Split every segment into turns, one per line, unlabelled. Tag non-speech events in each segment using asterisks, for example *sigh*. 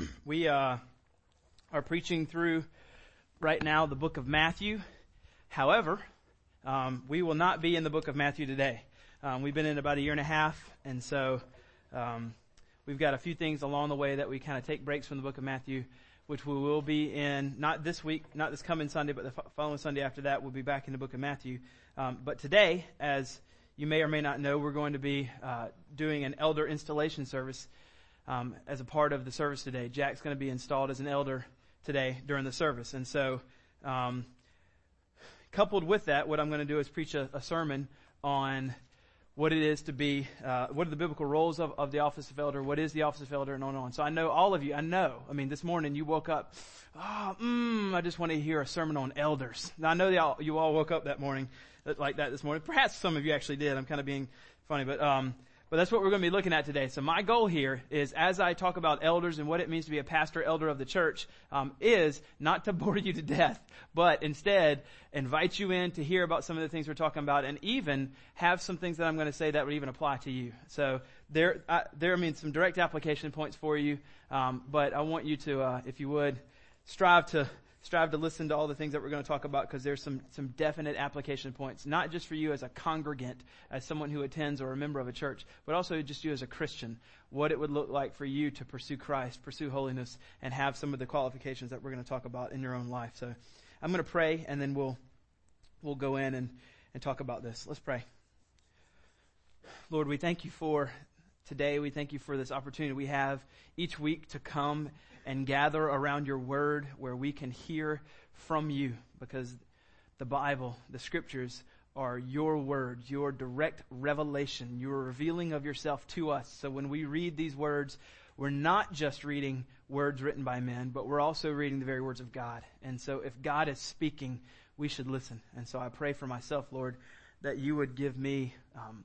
*clears throat* we uh, are preaching through right now the book of Matthew. However, um, we will not be in the book of Matthew today. Um, we've been in about a year and a half, and so um, we've got a few things along the way that we kind of take breaks from the book of Matthew, which we will be in not this week, not this coming Sunday, but the following Sunday after that. We'll be back in the book of Matthew. Um, but today, as you may or may not know, we're going to be uh, doing an elder installation service um, as a part of the service today. Jack's going to be installed as an elder today during the service, and so um, coupled with that, what I'm going to do is preach a, a sermon on what it is to be, uh, what are the biblical roles of, of the office of elder, what is the office of elder, and on and on. So I know all of you, I know, I mean, this morning you woke up, oh, mm, I just want to hear a sermon on elders. Now I know you all woke up that morning like that this morning. Perhaps some of you actually did. I'm kind of being funny, but, um, but that's what we're going to be looking at today. So my goal here is, as I talk about elders and what it means to be a pastor, elder of the church, um, is not to *laughs* bore you to death, but instead invite you in to hear about some of the things we're talking about, and even have some things that I'm going to say that would even apply to you. So there, I, there, I mean, some direct application points for you. Um, but I want you to, uh, if you would, strive to strive to listen to all the things that we're going to talk about because there's some, some definite application points, not just for you as a congregant, as someone who attends or a member of a church, but also just you as a Christian, what it would look like for you to pursue Christ, pursue holiness, and have some of the qualifications that we're going to talk about in your own life. So I'm going to pray and then we'll, we'll go in and, and talk about this. Let's pray. Lord, we thank you for today. We thank you for this opportunity we have each week to come and gather around your word where we can hear from you because the Bible, the scriptures are your words, your direct revelation, your revealing of yourself to us. So when we read these words, we're not just reading words written by men, but we're also reading the very words of God. And so if God is speaking, we should listen. And so I pray for myself, Lord, that you would give me um,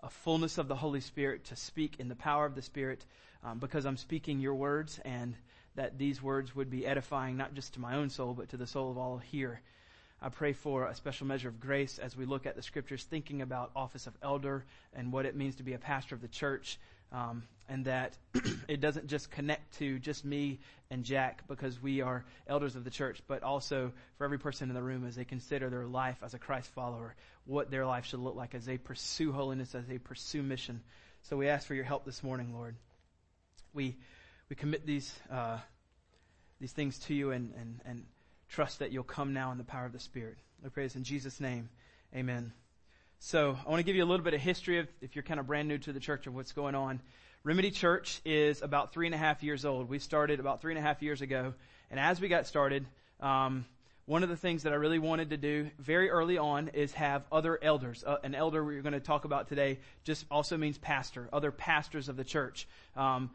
a fullness of the Holy Spirit to speak in the power of the Spirit um, because I'm speaking your words and that these words would be edifying not just to my own soul, but to the soul of all here. I pray for a special measure of grace as we look at the scriptures, thinking about office of elder and what it means to be a pastor of the church, um, and that *clears throat* it doesn't just connect to just me and Jack because we are elders of the church, but also for every person in the room as they consider their life as a Christ follower, what their life should look like as they pursue holiness, as they pursue mission. So we ask for your help this morning, Lord. We we commit these uh, these things to you and, and, and trust that you'll come now in the power of the Spirit. We pray this in Jesus' name. Amen. So I want to give you a little bit of history of, if you're kind of brand new to the church of what's going on. Remedy Church is about three and a half years old. We started about three and a half years ago. And as we got started, um, one of the things that I really wanted to do very early on is have other elders. Uh, an elder we're going to talk about today just also means pastor, other pastors of the church. Um,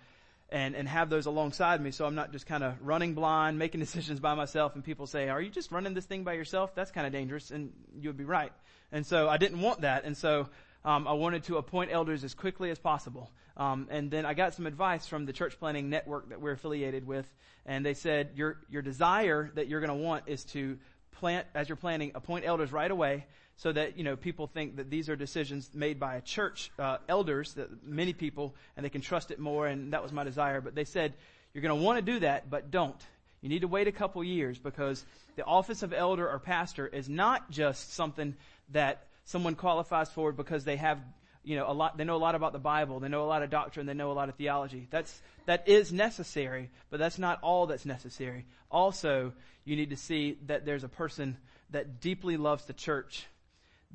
and, and have those alongside me so I'm not just kind of running blind, making *laughs* decisions by myself and people say, are you just running this thing by yourself? That's kind of dangerous and you would be right. And so I didn't want that. And so um, I wanted to appoint elders as quickly as possible. Um, and then I got some advice from the church planting network that we're affiliated with, and they said your your desire that you're going to want is to plant as you're planning, appoint elders right away, so that you know people think that these are decisions made by a church uh, elders, that many people, and they can trust it more. And that was my desire. But they said you're going to want to do that, but don't. You need to wait a couple years because the office of elder or pastor is not just something that someone qualifies for because they have you know a lot they know a lot about the bible they know a lot of doctrine they know a lot of theology that's that is necessary but that's not all that's necessary also you need to see that there's a person that deeply loves the church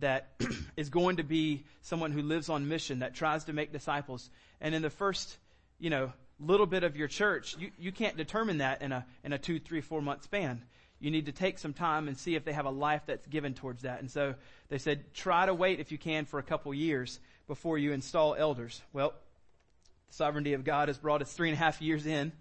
that *clears throat* is going to be someone who lives on mission, that tries to make disciples. And in the first, you know, little bit of your church, you, you can't determine that in a, in a two, three, four month span. You need to take some time and see if they have a life that's given towards that. And so they said, try to wait if you can for a couple years before you install elders. Well, the sovereignty of God has brought us three and a half years in.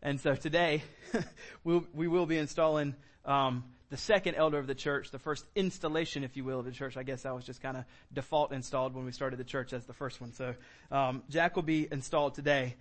And so today, *laughs* we'll, we will be installing um, the second elder of the church, the first installation, if you will, of the church. I guess that was just kind of default installed when we started the church as the first one. So um, Jack will be installed today.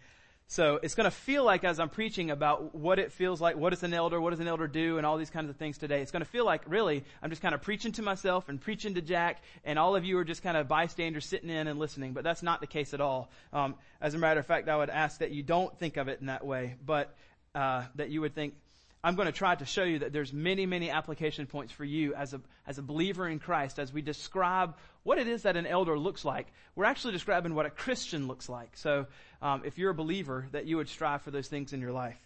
So it's going to feel like as I'm preaching about what it feels like, what is an elder, what does an elder do, and all these kinds of things today, it's going to feel like really I'm just kind of preaching to myself and preaching to Jack, and all of you are just kind of bystanders sitting in and listening. But that's not the case at all. Um, as a matter of fact, I would ask that you don't think of it in that way, but uh, that you would think, I'm going to try to show you that there's many, many application points for you as a, as a believer in Christ as we describe what it is that an elder looks like. We're actually describing what a Christian looks like. So, um, if you're a believer, that you would strive for those things in your life.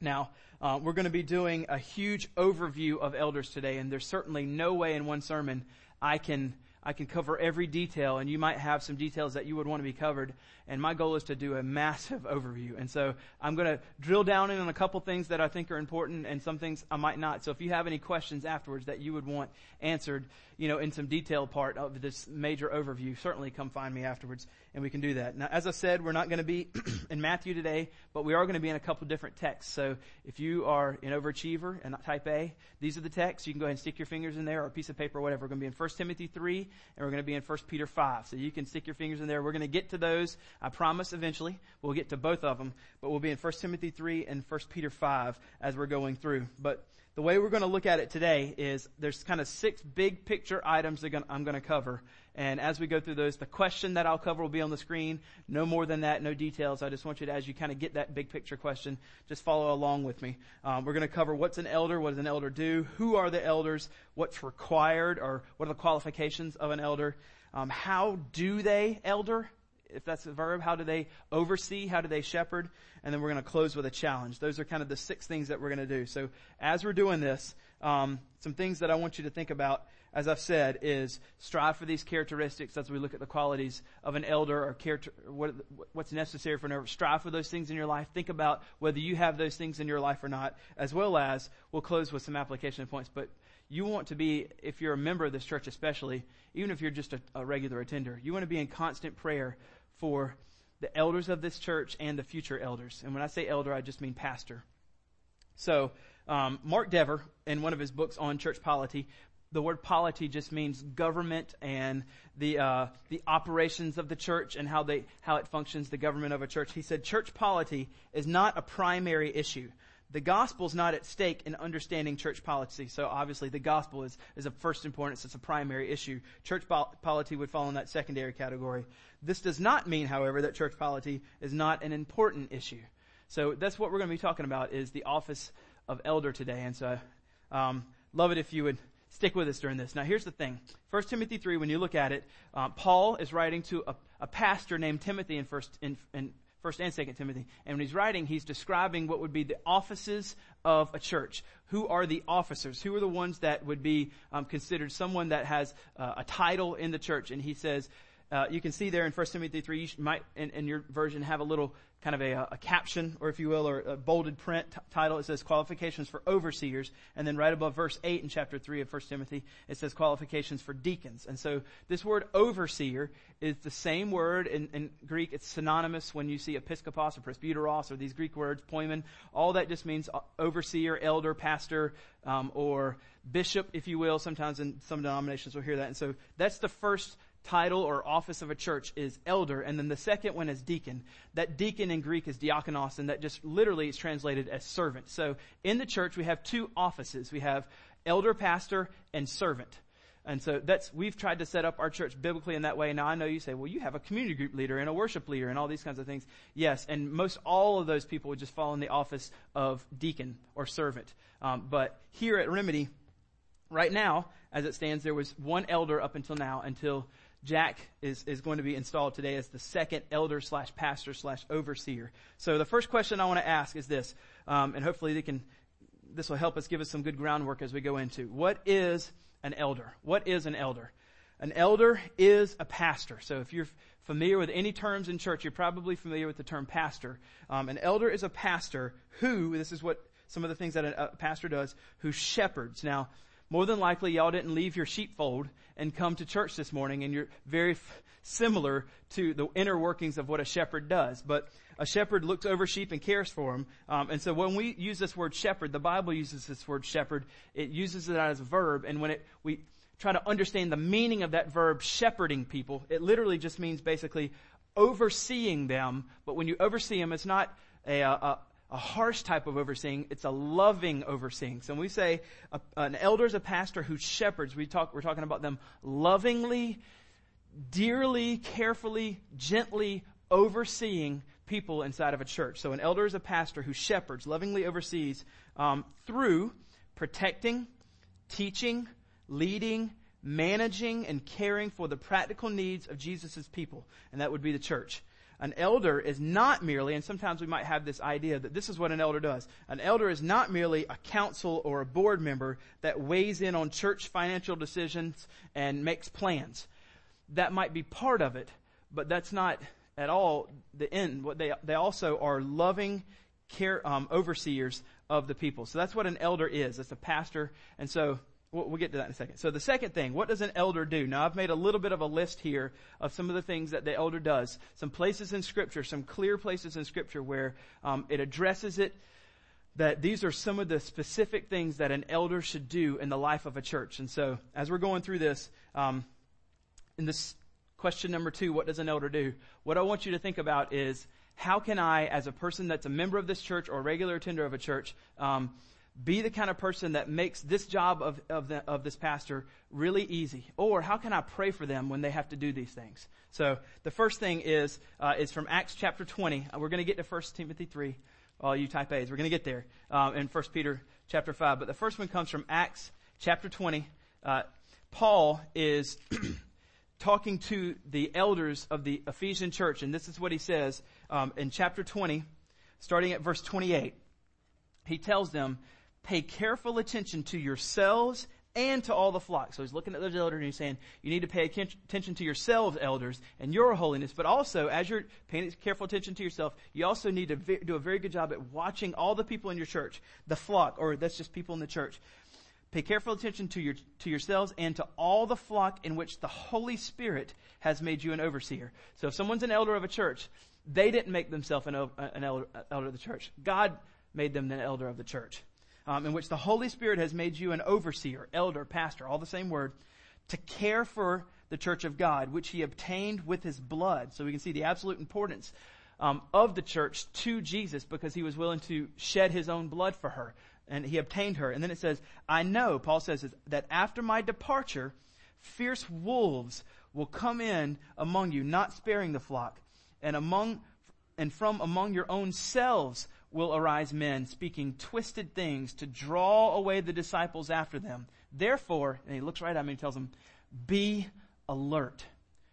Now, uh, we're going to be doing a huge overview of elders today, and there's certainly no way in one sermon I can I can cover every detail, and you might have some details that you would want to be covered. And my goal is to do a massive *laughs* overview. And so I'm going to drill down in on a couple things that I think are important, and some things I might not. So if you have any questions afterwards that you would want answered, you know, in some detail part of this major overview, certainly come find me afterwards, and we can do that. Now, as I said, we're not going to be *clears throat* in Matthew today, but we are going to be in a couple different texts. So if you are an overachiever and not type A, these are the texts. You can go ahead and stick your fingers in there or a piece of paper or whatever. We're going to be in 1 Timothy 3 and we're going to be in 1 Peter 5. So you can stick your fingers in there. We're going to get to those. I promise eventually. We'll get to both of them, but we'll be in 1 Timothy 3 and 1 Peter 5 as we're going through. But the way we're going to look at it today is there's kind of six big picture items that I'm going to cover. And as we go through those, the question that I'll cover will be on the screen. No more than that, no details. I just want you to, as you kind of get that big picture question, just follow along with me. Um, we're going to cover what's an elder, what does an elder do, who are the elders, what's required, or what are the qualifications of an elder, um, how do they elder, if that's a verb, how do they oversee? How do they shepherd? And then we're going to close with a challenge. Those are kind of the six things that we're going to do. So as we're doing this, um, some things that I want you to think about, as I've said, is strive for these characteristics as we look at the qualities of an elder or character, what, what's necessary for an elder. Strive for those things in your life. Think about whether you have those things in your life or not, as well as we'll close with some application points. But you want to be, if you're a member of this church especially, even if you're just a, a regular attender, you want to be in constant prayer for the elders of this church and the future elders. And when I say elder, I just mean pastor. So, um, Mark Dever, in one of his books on church polity, the word polity just means government and the uh, the operations of the church and how they how it functions, the government of a church. He said church polity is not a primary issue the gospel is not at stake in understanding church polity. So obviously the gospel is, is of first importance. It's a primary issue. Church polity would fall in that secondary category. This does not mean, however, that church polity is not an important issue. So that's what we're going to be talking about is the office of elder today. And so, um, love it if you would stick with us during this. Now here's the thing. 1 Timothy 3, when you look at it, uh, Paul is writing to a, a pastor named Timothy in first, in, in and Second Timothy. And when he's writing, he's describing what would be the offices of a church. Who are the officers? Who are the ones that would be um, considered someone that has uh, a title in the church? And he says, uh, you can see there in 1 Timothy 3, you might, in, in, your version, have a little kind of a, a, caption, or if you will, or a bolded print t- title. It says qualifications for overseers. And then right above verse 8 in chapter 3 of 1 Timothy, it says qualifications for deacons. And so this word overseer is the same word in, in Greek. It's synonymous when you see episkopos or presbyteros or these Greek words, poimen. All that just means overseer, elder, pastor, um, or bishop, if you will. Sometimes in some denominations we'll hear that. And so that's the first title or office of a church is elder, and then the second one is deacon. That deacon in Greek is diakonos, and that just literally is translated as servant. So in the church, we have two offices. We have elder, pastor, and servant. And so that's, we've tried to set up our church biblically in that way. Now I know you say, well, you have a community group leader and a worship leader and all these kinds of things. Yes, and most all of those people would just fall in the office of deacon or servant. Um, but here at Remedy, right now, as it stands, there was one elder up until now, until Jack is, is going to be installed today as the second elder slash pastor slash overseer. So the first question I want to ask is this, um, and hopefully they can, this will help us give us some good groundwork as we go into. What is an elder? What is an elder? An elder is a pastor. So if you're familiar with any terms in church, you're probably familiar with the term pastor. Um, an elder is a pastor who, this is what some of the things that a, a pastor does, who shepherds. Now, more than likely y'all didn't leave your sheepfold and come to church this morning and you're very f- similar to the inner workings of what a shepherd does. But a shepherd looks over sheep and cares for them. Um, and so when we use this word shepherd, the Bible uses this word shepherd. It uses it as a verb. And when it, we try to understand the meaning of that verb shepherding people, it literally just means basically overseeing them, but when you oversee them, it's not a, a, a harsh type of overseeing. It's a loving overseeing. So when we say a, an elder is a pastor who shepherds, we talk, we're talking about them lovingly, dearly, carefully, gently overseeing people inside of a church. So an elder is a pastor who shepherds, lovingly oversees um, through protecting, teaching, leading, managing, and caring for the practical needs of Jesus' people, and that would be the church. An elder is not merely, and sometimes we might have this idea that this is what an elder does. An elder is not merely a council or a board member that weighs in on church financial decisions and makes plans. That might be part of it, but that's not at all the end. What they, they also are loving care, um, overseers of the people. So that's what an elder is. It's a pastor. And so We'll, get to that in a second. So the second thing, what does an elder do? Now I've made a little bit of a list here of some of the things that the elder does. Some places in scripture, some clear places in scripture where um, it addresses it that these are some of the specific things that an elder should do in the life of a church. And so as we're going through this, um, in this question number two, what does an elder do? What I want you to think about is how can I, as a person that's a member of this church or a regular attender of a church, um, be the kind of person that makes this job of, of, the, of this pastor really easy? Or how can I pray for them when they have to do these things? So the first thing is, uh, is from Acts chapter 20. Uh, we're going to get to 1 Timothy 3. All you type A's. We're going to get there um, in 1 Peter chapter 5. But the first one comes from Acts chapter 20. Uh, Paul is *clears throat* talking to the elders of the Ephesian church, and this is what he says um, in chapter 20, starting at verse 28. He tells them, pay careful attention to yourselves and to all the flock. So he's looking at those elders and he's saying, you need to pay attention to yourselves, elders, and your holiness. But also, as you're paying careful attention to yourself, you also need to do a very good job at watching all the people in your church, the flock, or that's just people in the church. Pay careful attention to your, to yourselves and to all the flock in which the Holy Spirit has made you an overseer. So if someone's an elder of a church, they didn't make themselves an, uh, an elder, uh, elder of the church. God made them an elder of the church um, in which the Holy Spirit has made you an overseer, elder, pastor, all the same word, to care for the church of God, which he obtained with his blood. So we can see the absolute importance um, of the church to Jesus because he was willing to shed his own blood for her. And he obtained her. And then it says, I know, Paul says, that after my departure, fierce wolves will come in among you, not sparing the flock. And among, and from among your own selves will arise men speaking twisted things to draw away the disciples after them. Therefore, and he looks right at me and tells them, be alert.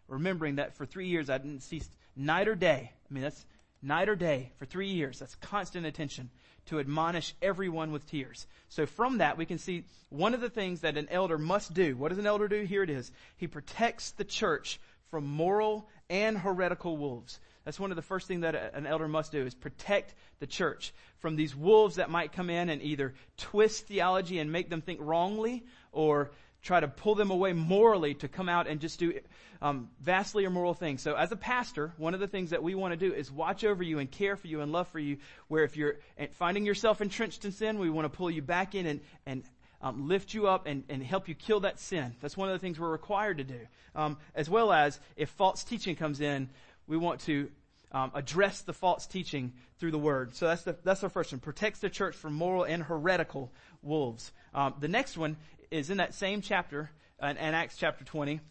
Remembering that for three years I didn't cease night or day. I mean, that's night or day for three years. That's constant attention to admonish everyone with tears. So from that, we can see one of the things that an elder must do. What does an elder do? Here it is. He protects the church from moral and heretical wolves. That's one of the first things that an elder must do is protect the church from these wolves that might come in and either twist theology and make them think wrongly or try to pull them away morally to come out and just do um, vastly immoral things. So as a pastor, one of the things that we want to do is watch over you and care for you and love for you, where if you're finding yourself entrenched in sin, we want to pull you back in and, and um, lift you up and, and help you kill that sin. That's one of the things we're required to do. Um, as well as if false teaching comes in, we want to um, address the false teaching through the word. So that's the that's the first one. Protects the church from moral and heretical wolves. Um, the next one is in that same chapter, in, in Acts chapter 20,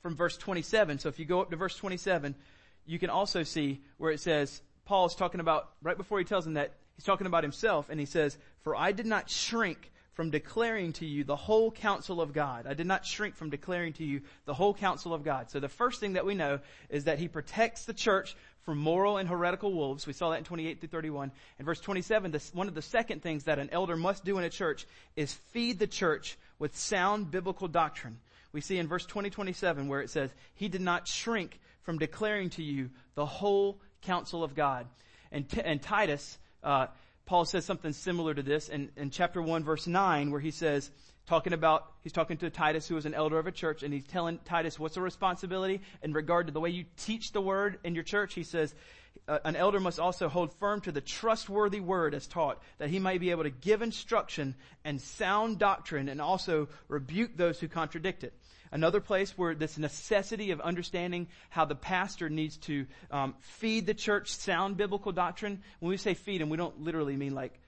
from verse 27. So if you go up to verse 27, you can also see where it says Paul is talking about right before he tells them that he's talking about himself, and he says, "For I did not shrink." From declaring to you the whole counsel of God. I did not shrink from declaring to you the whole counsel of God. So the first thing that we know is that he protects the church from moral and heretical wolves. We saw that in 28 through 31. In verse 27, this, one of the second things that an elder must do in a church is feed the church with sound biblical doctrine. We see in verse 20, 27 where it says, he did not shrink from declaring to you the whole counsel of God. And, and Titus, uh, Paul says something similar to this in, in chapter 1 verse 9 where he says, talking about, he's talking to Titus, who is an elder of a church, and he's telling Titus what's the responsibility in regard to the way you teach the word in your church. He says, an elder must also hold firm to the trustworthy word as taught, that he might be able to give instruction and sound doctrine and also rebuke those who contradict it. Another place where this necessity of understanding how the pastor needs to um, feed the church sound biblical doctrine. When we say feed, and we don't literally mean like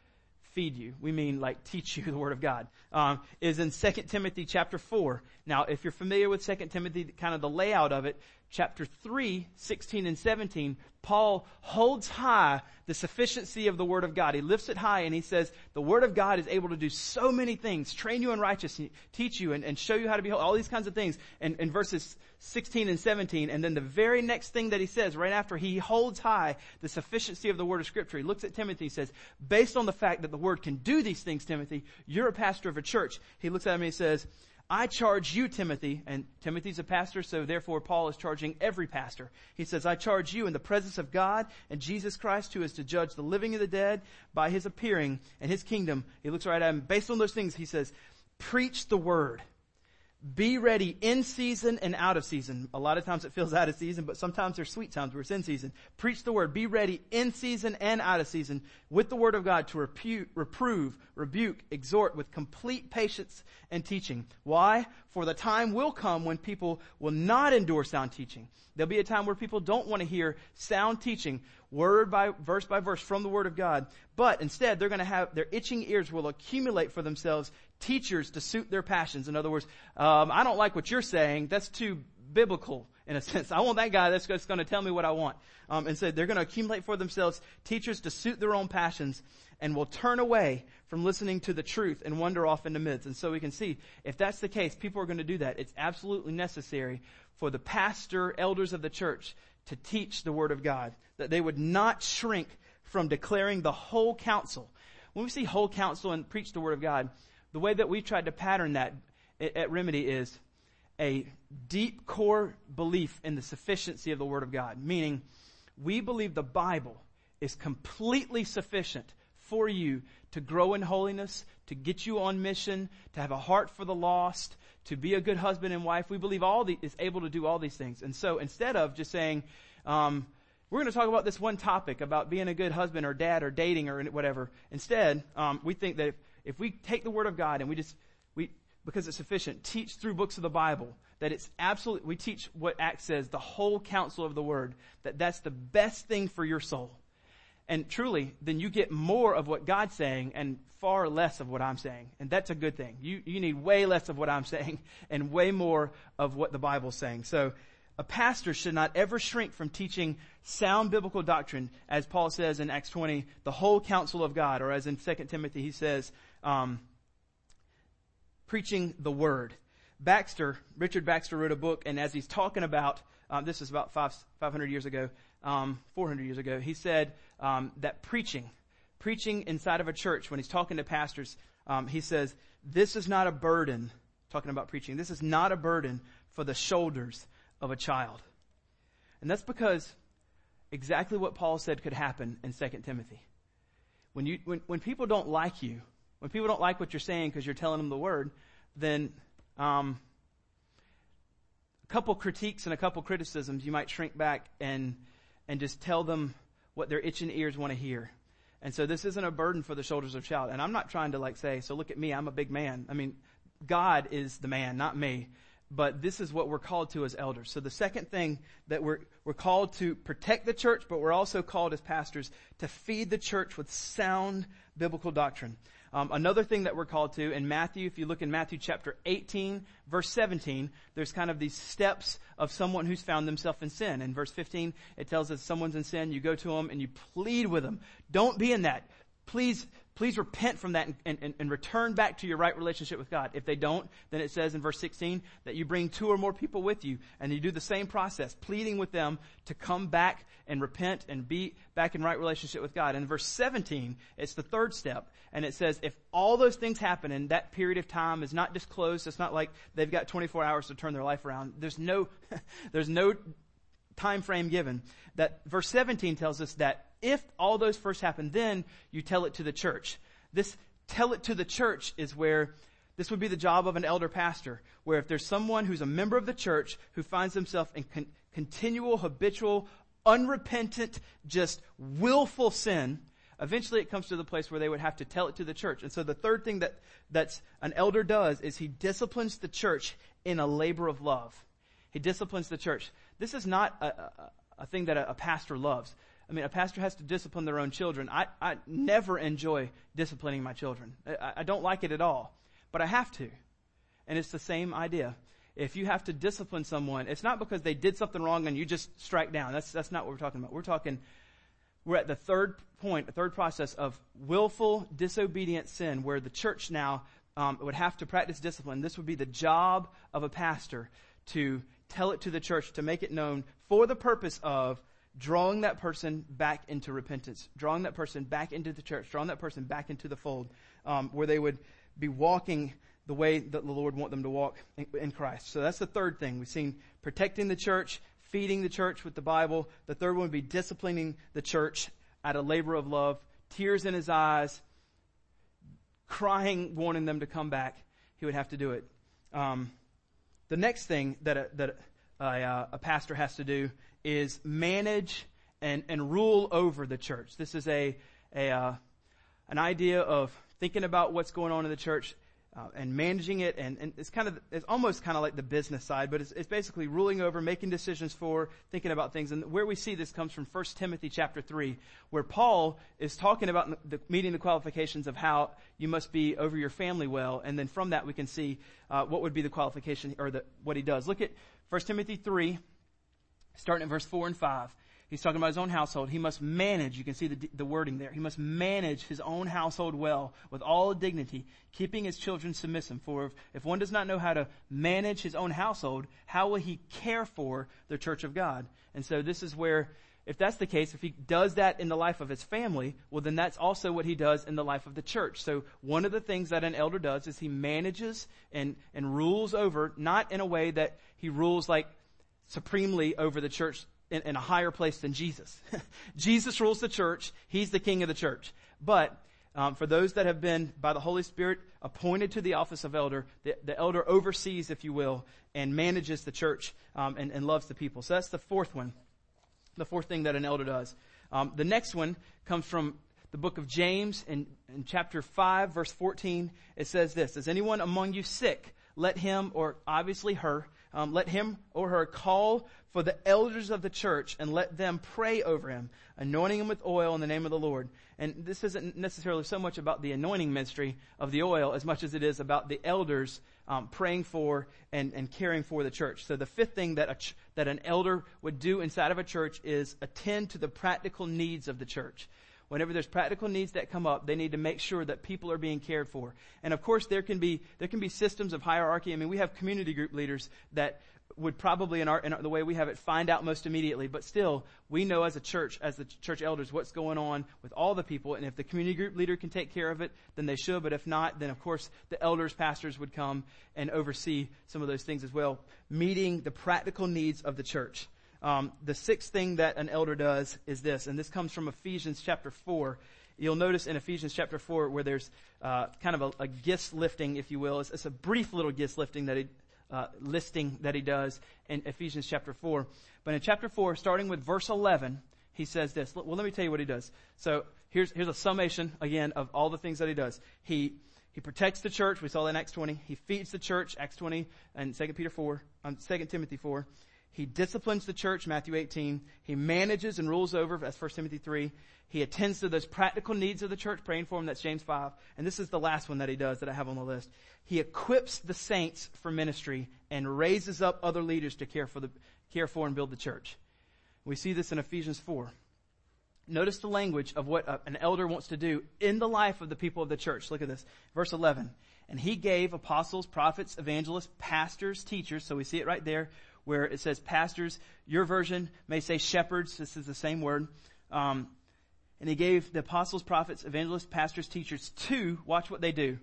feed you. We mean like teach you *laughs* the word of God. Um, is in 2 Timothy chapter 4. Now, if you're familiar with 2 Timothy, kind of the layout of it, chapter 3, 16 and 17, Paul holds high the sufficiency of the Word of God. He lifts it high and he says, the Word of God is able to do so many things, train you in righteousness, teach you and, and show you how to be all these kinds of things. And in verses 16 and 17, and then the very next thing that he says, right after he holds high the sufficiency of the Word of Scripture, he looks at Timothy and says, based on the fact that the Word can do these things, Timothy, you're a pastor of a church. He looks at him and he says, I charge you, Timothy, and Timothy's a pastor, so therefore Paul is charging every pastor. He says, I charge you in the presence of God and Jesus Christ, who is to judge the living and the dead by his appearing and his kingdom. He looks right at him. Based on those things, he says, preach the word. Be ready in season and out of season. A lot of times it feels out of season, but sometimes there's sweet times where it's in season. Preach the word. Be ready in season and out of season with the word of God to repu- reprove, rebuke, exhort with complete patience and teaching. Why? For the time will come when people will not endure sound teaching. There'll be a time where people don't want to hear sound teaching, word by verse by verse from the word of God, but instead they're going to have their itching ears will accumulate for themselves teachers to suit their passions. In other words, um, I don't like what you're saying. That's too biblical in a *laughs* sense. I want that guy that's going to tell me what I want. Um, and so they're going to accumulate for themselves teachers to suit their own passions and will turn away from listening to the truth and wander off into myths. And so we can see if that's the case, people are going to do that. It's absolutely necessary for the pastor, elders of the church to teach the word of God, that they would not shrink from declaring the whole counsel. When we see whole counsel and preach the word of God, the way that we've tried to pattern that at Remedy is a deep core belief in the sufficiency of the Word of God, meaning we believe the Bible is completely sufficient for you to grow in holiness, to get you on mission, to have a heart for the lost, to be a good husband and wife. We believe all the, is able to do all these things. And so instead of just saying, um, we're going to talk about this one topic about being a good husband or dad or dating or whatever. Instead, um, we think that if, if we take the Word of God and we just, we, because it's sufficient, teach through books of the Bible, that it's absolutely, we teach what Acts says, the whole counsel of the Word, that that's the best thing for your soul. And truly, then you get more of what God's saying and far less of what I'm saying. And that's a good thing. You, you need way less of what I'm saying *laughs* and way more of what the Bible's saying. So, a pastor should not ever shrink from teaching sound biblical doctrine, as Paul says in Acts 20, the whole counsel of God, or as in 2 Timothy he says, um, preaching the word. Baxter, Richard Baxter wrote a book, and as he's talking about, um, this is about five, 500 years ago, um, 400 years ago, he said um, that preaching, preaching inside of a church, when he's talking to pastors, um, he says, this is not a burden, talking about preaching, this is not a burden for the shoulders of a child. And that's because exactly what Paul said could happen in 2 Timothy. When you, when, when people don't like you, when people don't like what you're saying because you're telling them the word, then um, a couple critiques and a couple criticisms, you might shrink back and and just tell them what their itching ears want to hear. And so this isn't a burden for the shoulders of child. And I'm not trying to like say, so look at me, I'm a big man. I mean, God is the man, not me. But this is what we're called to as elders. So the second thing that we're, we're called to protect the church, but we're also called as pastors to feed the church with sound biblical doctrine. Um, another thing that we're called to in Matthew, if you look in Matthew chapter 18, verse 17, there's kind of these steps of someone who's found themselves in sin. In verse 15, it tells us someone's in sin, you go to them and you plead with them. Don't be in that. Please please repent from that and, and, and, return back to your right relationship with God. If they don't, then it says in verse 16 that you bring two or more people with you and you do the same process, pleading with them to come back and repent and be back in right relationship with God. In verse 17, it's the third step and it says if all those things happen in that period of time is not disclosed, it's not like they've got 24 hours to turn their life around. There's no, *laughs* there's no time frame given. That verse 17 tells us that if all those first happen, then you tell it to the church. This tell it to the church is where This would be the job of an elder pastor, where if there's someone who's a member of the church who finds himself in con- continual, habitual, unrepentant, just willful sin, eventually it comes to the place where they would have to tell it to the church. And so the third thing that, that's an elder does is he disciplines the church in a labor of love. He disciplines the church. This is not a, a, a thing that a, a, pastor loves. I mean, a pastor has to discipline their own children. I, I never enjoy disciplining my children. I, I don't like it at all, but I have to. And it's the same idea. If you have to discipline someone, it's not because they did something wrong and you just strike down. That's, that's not what we're talking about. We're talking, we're at the third point, the third process of willful disobedient sin where the church now um, would have to practice discipline. This would be the job of a pastor to tell it to the church, to make it known for the purpose of drawing that person back into repentance, drawing that person back into the church, drawing that person back into the fold, um, where they would be walking the way that the Lord want them to walk in, in Christ. So that's the third thing. We've seen protecting the church, feeding the church with the Bible. The third one would be disciplining the church at a labor of love, tears in his eyes, crying, wanting them to come back. He would have to do it. Um, the next thing that a, that a, uh, a pastor has to do is manage and, and rule over the church. This is a, a uh, an idea of thinking about what's going on in the church uh, and managing it, and, and, it's kind of it's almost kind of like the business side, but it's, it's, basically ruling over, making decisions for, thinking about things. And where we see this comes from 1 Timothy chapter three, where Paul is talking about the, meeting the qualifications of how you must be over your family well, and then from that we can see uh, what would be the qualification or the, what he does. Look at 1 Timothy three, starting at verse four and five. He's talking about his own household. He must manage, you can see the, the wording there. He must manage his own household well with all dignity, keeping his children submissive. For if, if one does not know how to manage his own household, how will he care for the church of God? And so this is where, if that's the case, if he does that in the life of his family, well then that's also what he does in the life of the church. So one of the things that an elder does is he manages and, and rules over, not in a way that he rules like supremely over the church in, in a higher place than Jesus. *laughs* Jesus rules the church. He's the king of the church. But um, for those that have been by the Holy Spirit appointed to the office of elder, the, the elder oversees, if you will, and manages the church um, and, and, loves the people. So that's the fourth one, the fourth thing that an elder does. Um, the next one comes from the book of James in, in chapter 5, verse 14. It says this, Is anyone among you sick? Let him, or obviously her, um, let him or her call for the elders of the church and let them pray over him, anointing him with oil in the name of the Lord. And this isn't necessarily so much about the anointing ministry of the oil as much as it is about the elders um, praying for and, and caring for the church. So the fifth thing that, a ch- that an elder would do inside of a church is attend to the practical needs of the church whenever there's practical needs that come up, they need to make sure that people are being cared for. And of course, there can be, there can be systems of hierarchy. I mean, we have community group leaders that would probably in our, in the way we have it find out most immediately, but still, we know as a church, as the church elders, what's going on with all the people, and if the community group leader can take care of it, then they should, but if not, then of course the elders, pastors would come and oversee some of those things as well, meeting the practical needs of the church. Um, the sixth thing that an elder does is this, and this comes from Ephesians chapter 4. You'll notice in Ephesians chapter 4 where there's uh, kind of a, a lifting, if you will. It's, it's a brief little gifts lifting that he, uh, listing that he does in Ephesians chapter 4. But in chapter 4, starting with verse 11, he says this. Well, let me tell you what he does. So here's, here's a summation, again, of all the things that he does. He, he protects the church. We saw that in Acts 20. He feeds the church, Acts 20 and 2 Peter 4, um, 2 Timothy 4. He disciplines the church, Matthew 18. He manages and rules over, that's 1 Timothy 3. He attends to those practical needs of the church, praying for them, that's James 5. And this is the last one that he does that I have on the list. He equips the saints for ministry and raises up other leaders to care for the, care for and build the church. We see this in Ephesians 4. Notice the language of what an elder wants to do in the life of the people of the church. Look at this. Verse 11. And he gave apostles, prophets, evangelists, pastors, teachers. So we see it right there where it says pastors. Your version may say shepherds. This is the same word. Um, and he gave the apostles, prophets, evangelists, pastors, teachers to, watch what they do,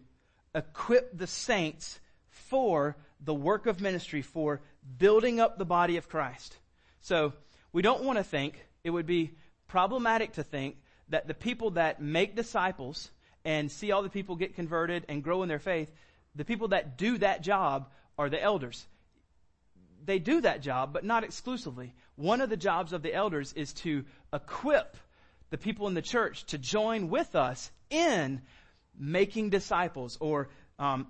equip the saints for the work of ministry, for building up the body of Christ. So we don't want to think, it would be problematic to think that the people that make disciples and see all the people get converted and grow in their faith, the people that do that job are the elders. They do that job, but not exclusively. One of the jobs of the elders is to equip the people in the church to join with us in making disciples or um,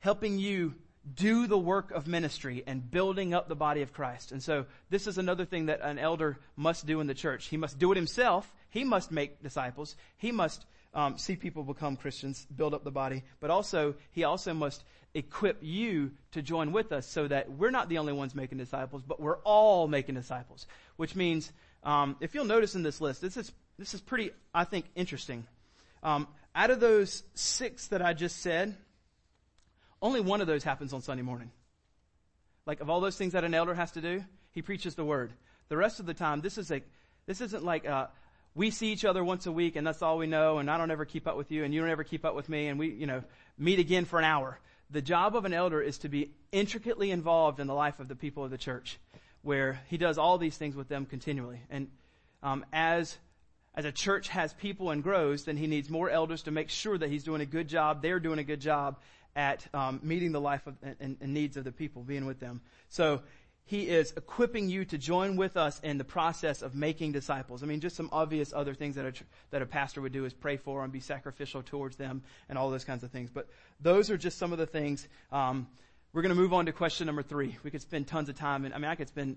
helping you do the work of ministry and building up the body of Christ. And so this is another thing that an elder must do in the church. He must do it himself. He must make disciples. He must um, see people become Christians, build up the body. But also, he also must equip you to join with us so that we're not the only ones making disciples, but we're all making disciples. Which means, um, if you'll notice in this list, this is this is pretty, I think, interesting. Um, out of those six that I just said, only one of those happens on Sunday morning. Like of all those things that an elder has to do, he preaches the word. The rest of the time, this is a, this isn't like uh, we see each other once a week and that's all we know, and I don't ever keep up with you, and you don't ever keep up with me, and we, you know, meet again for an hour. The job of an elder is to be intricately involved in the life of the people of the church, where he does all these things with them continually. And um, as as a church has people and grows, then he needs more elders to make sure that he's doing a good job. They're doing a good job at um, meeting the life of, and, and needs of the people, being with them. So he is equipping you to join with us in the process of making disciples. I mean, just some obvious other things that a, that a pastor would do is pray for and be sacrificial towards them and all those kinds of things. But those are just some of the things. Um, we're going to move on to question number three. We could spend tons of time, and I mean, I could spend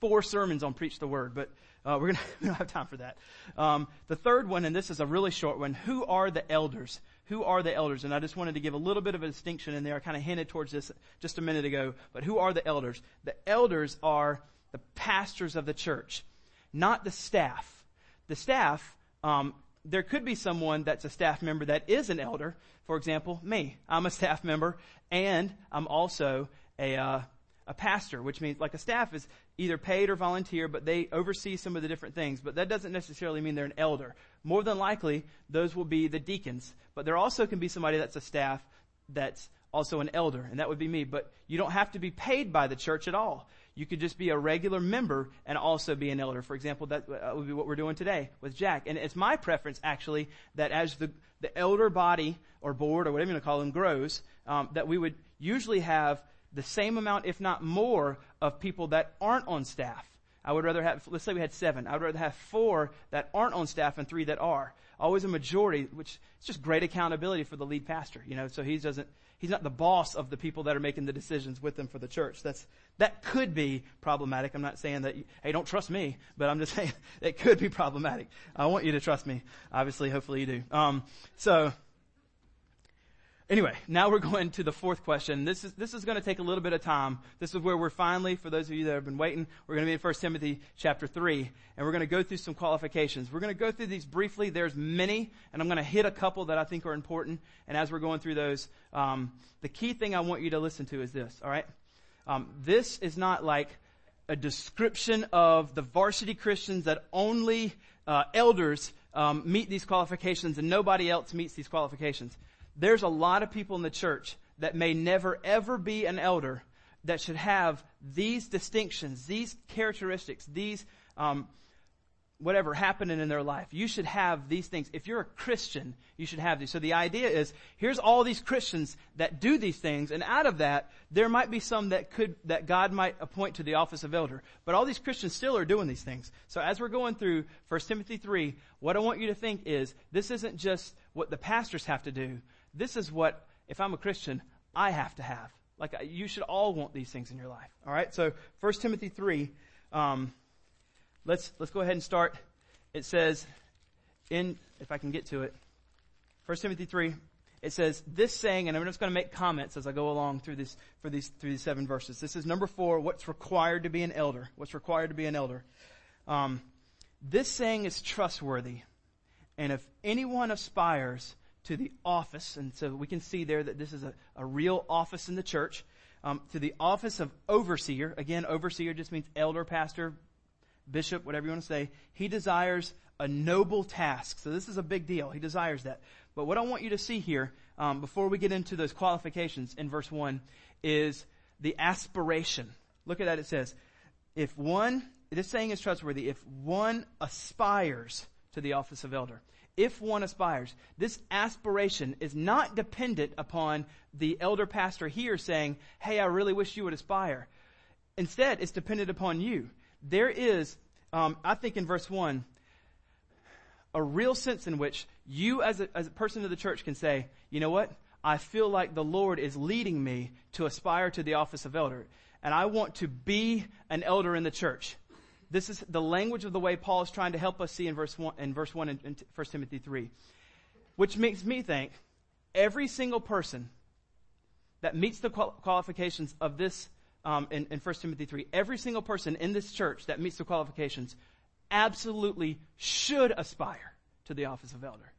four sermons on preach the word, but uh, we're *laughs* we don't have time for that. Um, the third one, and this is a really short one. Who are the elders? Who are the elders? And I just wanted to give a little bit of a distinction in there. I kind of hinted towards this just a minute ago. But who are the elders? The elders are the pastors of the church, not the staff. The staff, um, there could be someone that's a staff member that is an elder. For example, me. I'm a staff member, and I'm also a uh, a pastor, which means like a staff is either paid or volunteer, but they oversee some of the different things. But that doesn't necessarily mean they're an elder. More than likely, those will be the deacons. But there also can be somebody that's a staff that's also an elder, and that would be me. But you don't have to be paid by the church at all. You could just be a regular member and also be an elder. For example, that uh, would be what we're doing today with Jack. And it's my preference, actually, that as the, the elder body or board or whatever you want to call them grows, um, that we would usually have the same amount, if not more, of people that aren't on staff. I would rather have, let's say we had seven. I would rather have four that aren't on staff and three that are. Always a majority, which is just great accountability for the lead pastor, you know, so he doesn't, he's not the boss of the people that are making the decisions with them for the church. That's, that could be problematic. I'm not saying that, you, hey, don't trust me, but I'm just *laughs* saying it could be problematic. I want you to trust me. Obviously, hopefully you do. Um, so, Anyway, now we're going to the fourth question. This is, this is going to take a little bit of time. This is where we're finally, for those of you that have been waiting, we're going to be in 1 Timothy chapter 3, and we're going to go through some qualifications. We're going to go through these briefly. There's many, and I'm going to hit a couple that I think are important. And as we're going through those, um, the key thing I want you to listen to is this, alright? Um, this is not like a description of the varsity Christians that only uh, elders um, meet these qualifications and nobody else meets these qualifications there's a lot of people in the church that may never ever be an elder that should have these distinctions, these characteristics, these um, whatever happening in their life. You should have these things. If you're a Christian, you should have these. So the idea is, here's all these Christians that do these things, and out of that, there might be some that could, that God might appoint to the office of elder. But all these Christians still are doing these things. So as we're going through 1 Timothy 3, what I want you to think is, this isn't just what the pastors have to do, this is what, if I'm a Christian, I have to have. Like, you should all want these things in your life. All right? So, 1 Timothy 3, um, let's, let's go ahead and start. It says, in, if I can get to it, 1 Timothy 3, it says, this saying, and I'm just going to make comments as I go along through this, for these, through these seven verses. This is number four, what's required to be an elder. What's required to be an elder. Um, this saying is trustworthy, and if anyone aspires to the office, and so we can see there that this is a, a real office in the church, um, to the office of overseer. Again, overseer just means elder, pastor, bishop, whatever you want to say. He desires a noble task. So this is a big deal. He desires that. But what I want you to see here, um, before we get into those qualifications in verse 1, is the aspiration. Look at that. It says, if one, this saying is trustworthy, if one aspires to the office of elder. If one aspires. This aspiration is not dependent upon the elder pastor here saying, hey, I really wish you would aspire. Instead, it's dependent upon you. There is, um, I think in verse 1, a real sense in which you as a, as a person of the church can say, you know what? I feel like the Lord is leading me to aspire to the office of elder. And I want to be an elder in the church. This is the language of the way Paul is trying to help us see in verse 1, in verse 1 in, in 1 Timothy 3. Which makes me think every single person that meets the qualifications of this um, in, in 1 Timothy 3, every single person in this church that meets the qualifications absolutely should aspire to the office of elder.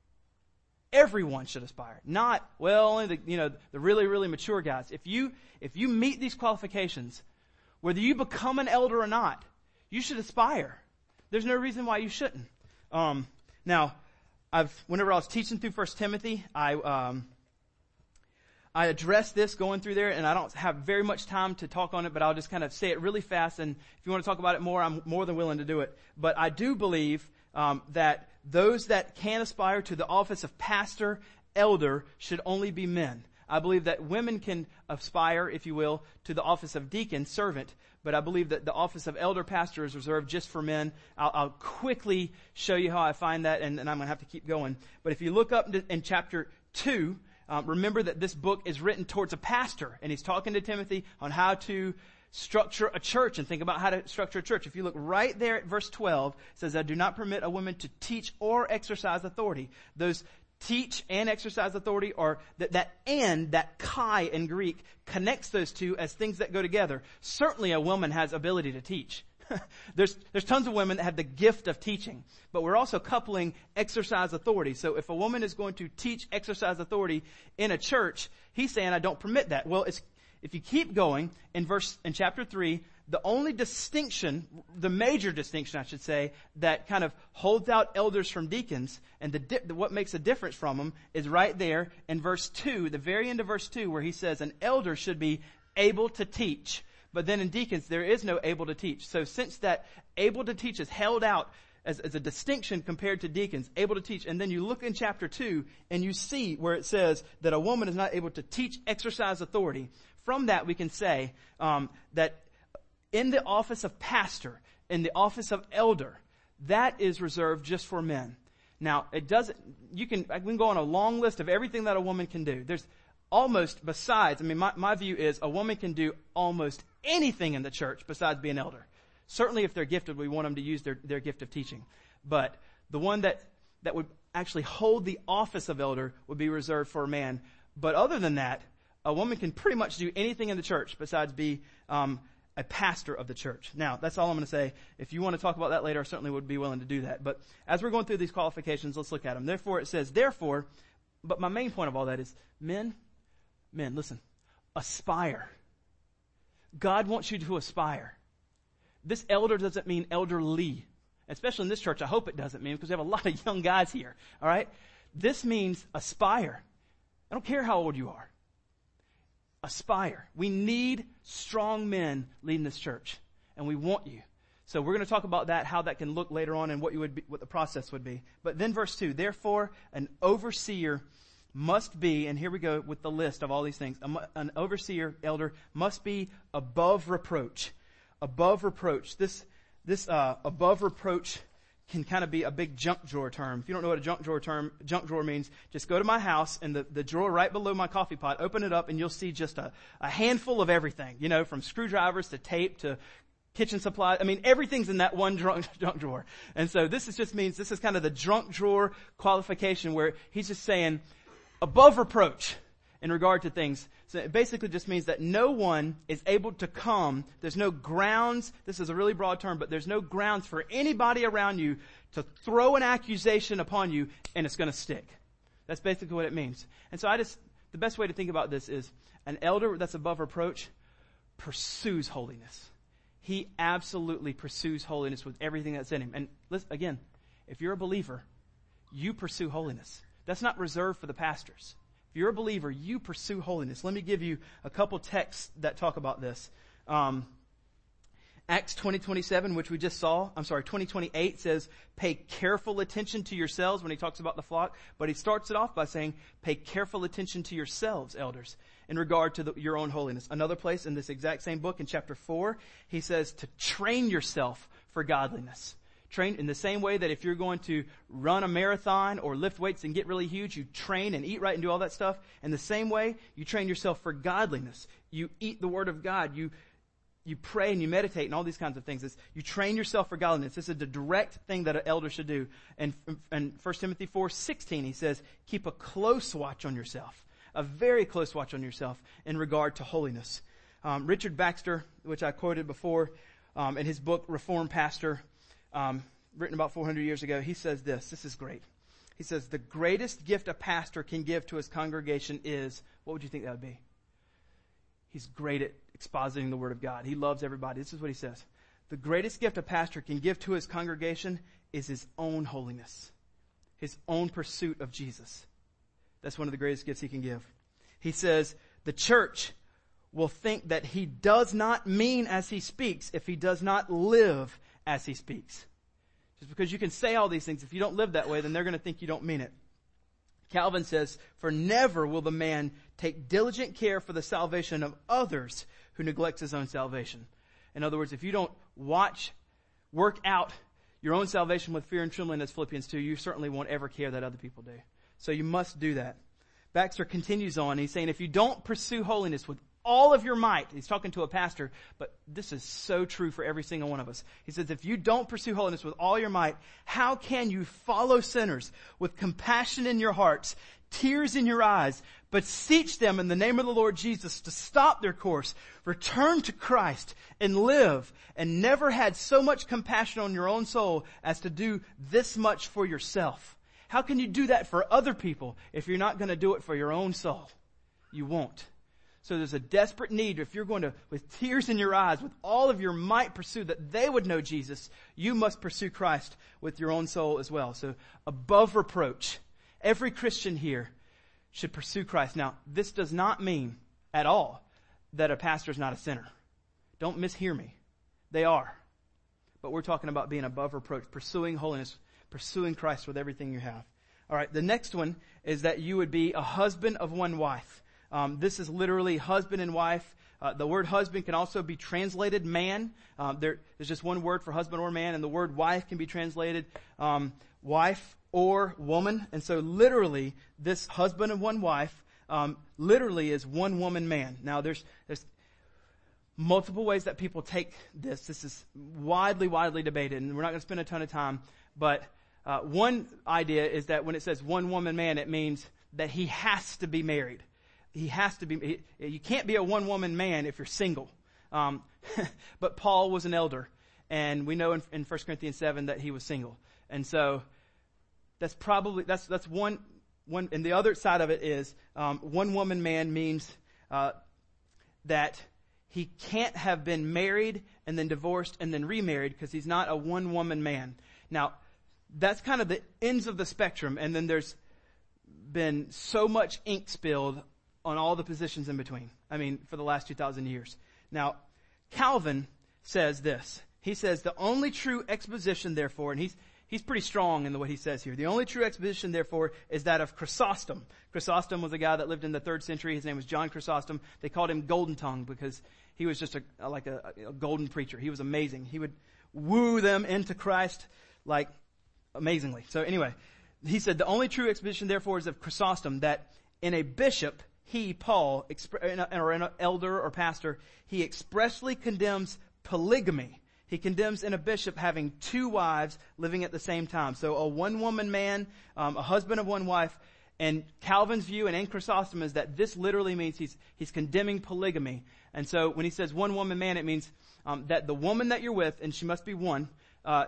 Everyone should aspire. Not, well, only the, you know, the really, really mature guys. If you, if you meet these qualifications, whether you become an elder or not, you should aspire. There's no reason why you shouldn't. Um, now, I've, whenever I was teaching through First Timothy, I, um, I addressed this going through there, and I don't have very much time to talk on it, but I'll just kind of say it really fast. And if you want to talk about it more, I'm more than willing to do it. But I do believe um, that those that can aspire to the office of pastor, elder, should only be men. I believe that women can aspire, if you will, to the office of deacon, servant, but I believe that the office of elder pastor is reserved just for men. I'll, I'll quickly show you how I find that, and, and I'm going to have to keep going. But if you look up in chapter 2, um, remember that this book is written towards a pastor, and he's talking to Timothy on how to structure a church and think about how to structure a church. If you look right there at verse 12, it says, I do not permit a woman to teach or exercise authority. Those teach and exercise authority or that, that and, that kai in Greek connects those two as things that go together. Certainly a woman has ability to teach. *laughs* there's, there's tons of women that have the gift of teaching, but we're also coupling exercise authority. So if a woman is going to teach exercise authority in a church, he's saying, I don't permit that. Well, if you keep going in verse, in chapter three, the only distinction, the major distinction, I should say, that kind of holds out elders from deacons and the, what makes a difference from them is right there in verse 2, the very end of verse 2, where he says an elder should be able to teach. But then in deacons, there is no able to teach. So since that able to teach is held out as, as, a distinction compared to deacons, able to teach, and then you look in chapter 2 and you see where it says that a woman is not able to teach, exercise authority. From that we can say um, that in the office of pastor, in the office of elder, that is reserved just for men. Now, it doesn't, you can, I can go on a long list of everything that a woman can do. There's almost, besides, I mean, my, my view is a woman can do almost anything in the church besides be an elder. Certainly if they're gifted, we want them to use their, their gift of teaching. But the one that, that would actually hold the office of elder would be reserved for a man. But other than that, a woman can pretty much do anything in the church besides be um, a pastor of the church. Now, that's all I'm going to say. If you want to talk about that later, I certainly would be willing to do that. But as we're going through these qualifications, let's look at them. Therefore, it says, therefore, but my main point of all that is, men, men, listen, aspire. God wants you to aspire. This elder doesn't mean elderly. Especially in this church, I hope it doesn't mean because we have a *laughs* lot of young guys here. All right? This means aspire. I don't care how old you are. Aspire. We need strong men leading this church, and we want you. So we're going to talk about that, how that can look later on, and what you would be, what the process would be. But then verse two. Therefore, an overseer must be, and here we go with the list of all these things. An overseer, elder, must be above reproach. Above reproach. This, this, uh, above reproach can kind of be a big junk drawer term. If you don't know what a junk drawer term, junk drawer means, just go to my house and the, the drawer right below my coffee pot, open it up and you'll see just a, a handful of everything, you know, from screwdrivers to tape to kitchen supplies. I mean, everything's in that one drunk, *laughs* junk drawer. And so this is just means, this is kind of the junk drawer qualification where he's just saying, above reproach in regard to things. So it basically just means that no one is able to come. There's no grounds. This is a really broad term, but there's no grounds for anybody around you to throw an accusation upon you and it's going to stick. That's basically what it means. And so I just, the best way to think about this is an elder that's above reproach pursues holiness. He absolutely pursues holiness with everything that's in him. And listen, again, if you're a believer, you pursue holiness. That's not reserved for the pastors. You're a believer, you pursue holiness. Let me give you a couple texts that talk about this. Um, Acts 2027, which we just saw, I'm sorry, 2028 says, pay careful attention to yourselves when he talks about the flock, but he starts it off by saying, pay careful attention to yourselves, elders, in regard to the, your own holiness. Another place in this exact same book in chapter 4, he says to train yourself for godliness. Train in the same way that if you're going to run a marathon or lift weights and get really huge, you train and eat right and do all that stuff. In the same way, you train yourself for godliness. You eat the Word of God. You you pray and you meditate and all these kinds of things. It's, you train yourself for godliness. This is the direct thing that an elder should do. And in 1 Timothy 4, 16, he says, keep a close watch on yourself. A very close watch on yourself in regard to holiness. Um, Richard Baxter, which I quoted before, um, in his book, Reform Pastor, um, written about 400 years ago, he says this. This is great. He says, the greatest gift a pastor can give to his congregation is, what would you think that would be? He's great at expositing the Word of God. He loves everybody. This is what he says. The greatest gift a pastor can give to his congregation is his own holiness, his own pursuit of Jesus. That's one of the greatest gifts he can give. He says, the church will think that he does not mean as he speaks if he does not live as he speaks. Just because you can say all these things, if you don't live that way, then they're going to think you don't mean it. Calvin says, For never will the man take diligent care for the salvation of others who neglects his own salvation. In other words, if you don't watch, work out your own salvation with fear and trembling as Philippians 2, you certainly won't ever care that other people do. So you must do that. Baxter continues on. He's saying, if you don't pursue holiness with all of your might, he's talking to a pastor, but this is so true for every single one of us. He says, if you don't pursue holiness with all your might, how can you follow sinners with compassion in your hearts, tears in your eyes, beseech them in the name of the Lord Jesus to stop their course, return to Christ, and live, and never had so much compassion on your own soul as to do this much for yourself? How can you do that for other people if you're not going to do it for your own soul? You won't. So there's a desperate need if you're going to, with tears in your eyes, with all of your might pursue that they would know Jesus, you must pursue Christ with your own soul as well. So above reproach, every Christian here should pursue Christ. Now, this does not mean at all that a pastor is not a sinner. Don't mishear me. They are. But we're talking about being above reproach, pursuing holiness, pursuing Christ with everything you have. All right, the next one is that you would be a husband of one wife. Um, this is literally husband and wife. Uh, the word husband can also be translated man. Um, there, there's just one word for husband or man, and the word wife can be translated um, wife or woman. And so, literally, this husband and one wife um, literally is one woman man. Now, there's there's multiple ways that people take this. This is widely, widely debated, and we're not going to spend a ton of time. But uh, one idea is that when it says one woman man, it means that he has to be married he has to be, he, you can't be a one woman man if you're single. Um, *laughs* but Paul was an elder, and we know in, in 1 Corinthians 7 that he was single. And so, that's probably, that's, that's one, one, and the other side of it is, um, one woman man means, uh, that he can't have been married and then divorced and then remarried because he's not a one woman man. Now, that's kind of the ends of the spectrum, and then there's been so much ink spilled on all the positions in between. I mean, for the last 2,000 years. Now, Calvin says this. He says the only true exposition, therefore, and he's, he's pretty strong in the, what he says here. The only true exposition, therefore, is that of Chrysostom. Chrysostom was a guy that lived in the third century. His name was John Chrysostom. They called him Golden Tongue because he was just a, like a, a golden preacher. He was amazing. He would woo them into Christ like amazingly. So anyway, he said the only true exposition, therefore, is of Chrysostom that in a bishop he, Paul, or an elder or pastor, he expressly condemns polygamy. He condemns in a bishop having two wives living at the same time. So a one woman man, um, a husband of one wife, and Calvin's view and in Chrysostom is that this literally means he's, he's condemning polygamy. And so when he says one woman man, it means um, that the woman that you're with, and she must be one, uh,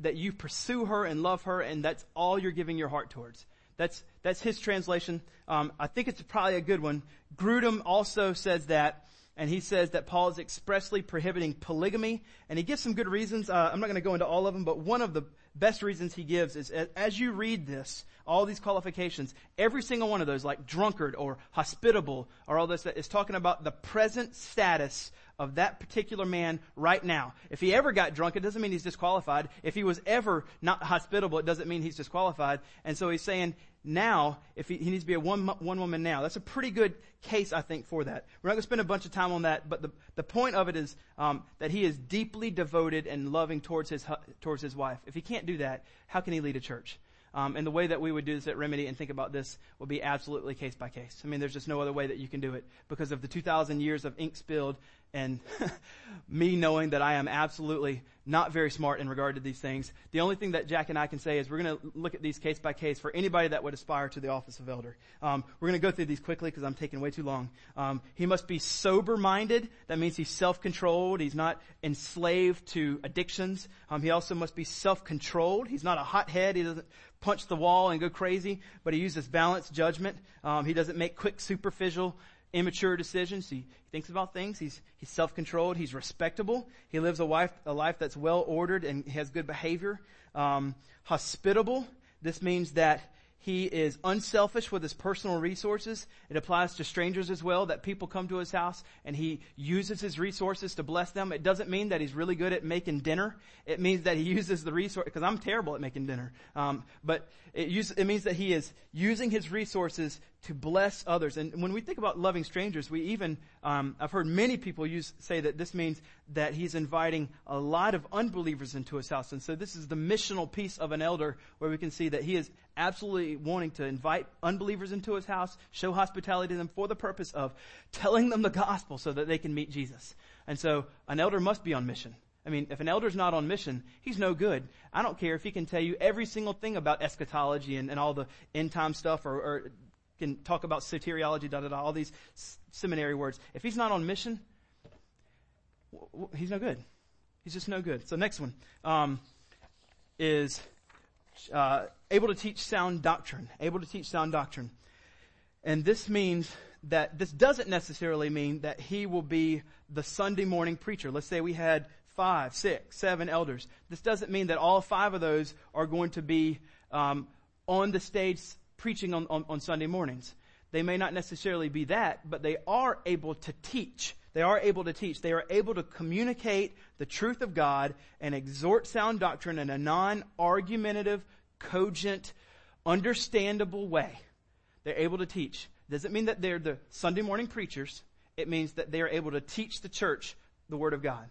that you pursue her and love her, and that's all you're giving your heart towards. That's, that's his translation. Um, I think it's probably a good one. Grudem also says that, and he says that Paul is expressly prohibiting polygamy, and he gives some good reasons. Uh, I'm not going to go into all of them, but one of the best reasons he gives is as you read this, all these qualifications, every single one of those, like drunkard or hospitable or all this, is talking about the present status of that particular man right now. If he ever got drunk, it doesn't mean he's disqualified. If he was ever not hospitable, it doesn't mean he's disqualified. And so he's saying now, if he, he needs to be a one, one woman now. That's a pretty good case, I think, for that. We're not going to spend a bunch of time on that, but the, the point of it is um, that he is deeply devoted and loving towards his, towards his wife. If he can't do that, how can he lead a church? Um, and the way that we would do this at Remedy and think about this would be absolutely case by case. I mean, there's just no other way that you can do it because of the 2,000 years of ink spilled and *laughs* me knowing that I am absolutely not very smart in regard to these things. The only thing that Jack and I can say is we're going to look at these case by case for anybody that would aspire to the office of elder. Um, we're going to go through these quickly because I'm taking way too long. Um, he must be sober minded. That means he's self controlled. He's not enslaved to addictions. Um, he also must be self controlled. He's not a hothead. He doesn't punch the wall and go crazy, but he uses balanced judgment. Um, he doesn't make quick, superficial immature decisions. He, thinks about things. He's, he's self-controlled. He's respectable. He lives a life, a life that's well ordered and has good behavior. Um, hospitable. This means that he is unselfish with his personal resources. It applies to strangers as well, that people come to his house and he uses his resources to bless them. It doesn't mean that he's really good at making dinner. It means that he uses the resource, because I'm terrible at making dinner. Um, but it, use, it means that he is using his resources to bless others. And when we think about loving strangers, we even, um, I've heard many people use, say that this means that he's inviting a lot of unbelievers into his house. And so this is the missional piece of an elder where we can see that he is absolutely wanting to invite unbelievers into his house, show hospitality to them for the purpose of telling them the gospel so that they can meet Jesus. And so an elder must be on mission. I mean, if an elder's not on mission, he's no good. I don't care if he can tell you every single thing about eschatology and, and all the end time stuff or, or can talk about soteriology, da da da, all these seminary words. If he's not on mission, he's no good. He's just no good. So next one um, is uh, able to teach sound doctrine. Able to teach sound doctrine, and this means that this doesn't necessarily mean that he will be the Sunday morning preacher. Let's say we had five, six, seven elders. This doesn't mean that all five of those are going to be um, on the stage preaching on, on, on Sunday mornings. They may not necessarily be that, but they are able to teach. They are able to teach. They are able to communicate the truth of God and exhort sound doctrine in a non-argumentative, cogent, understandable way. They're able to teach. Doesn't mean that they're the Sunday morning preachers. It means that they are able to teach the church the Word of God.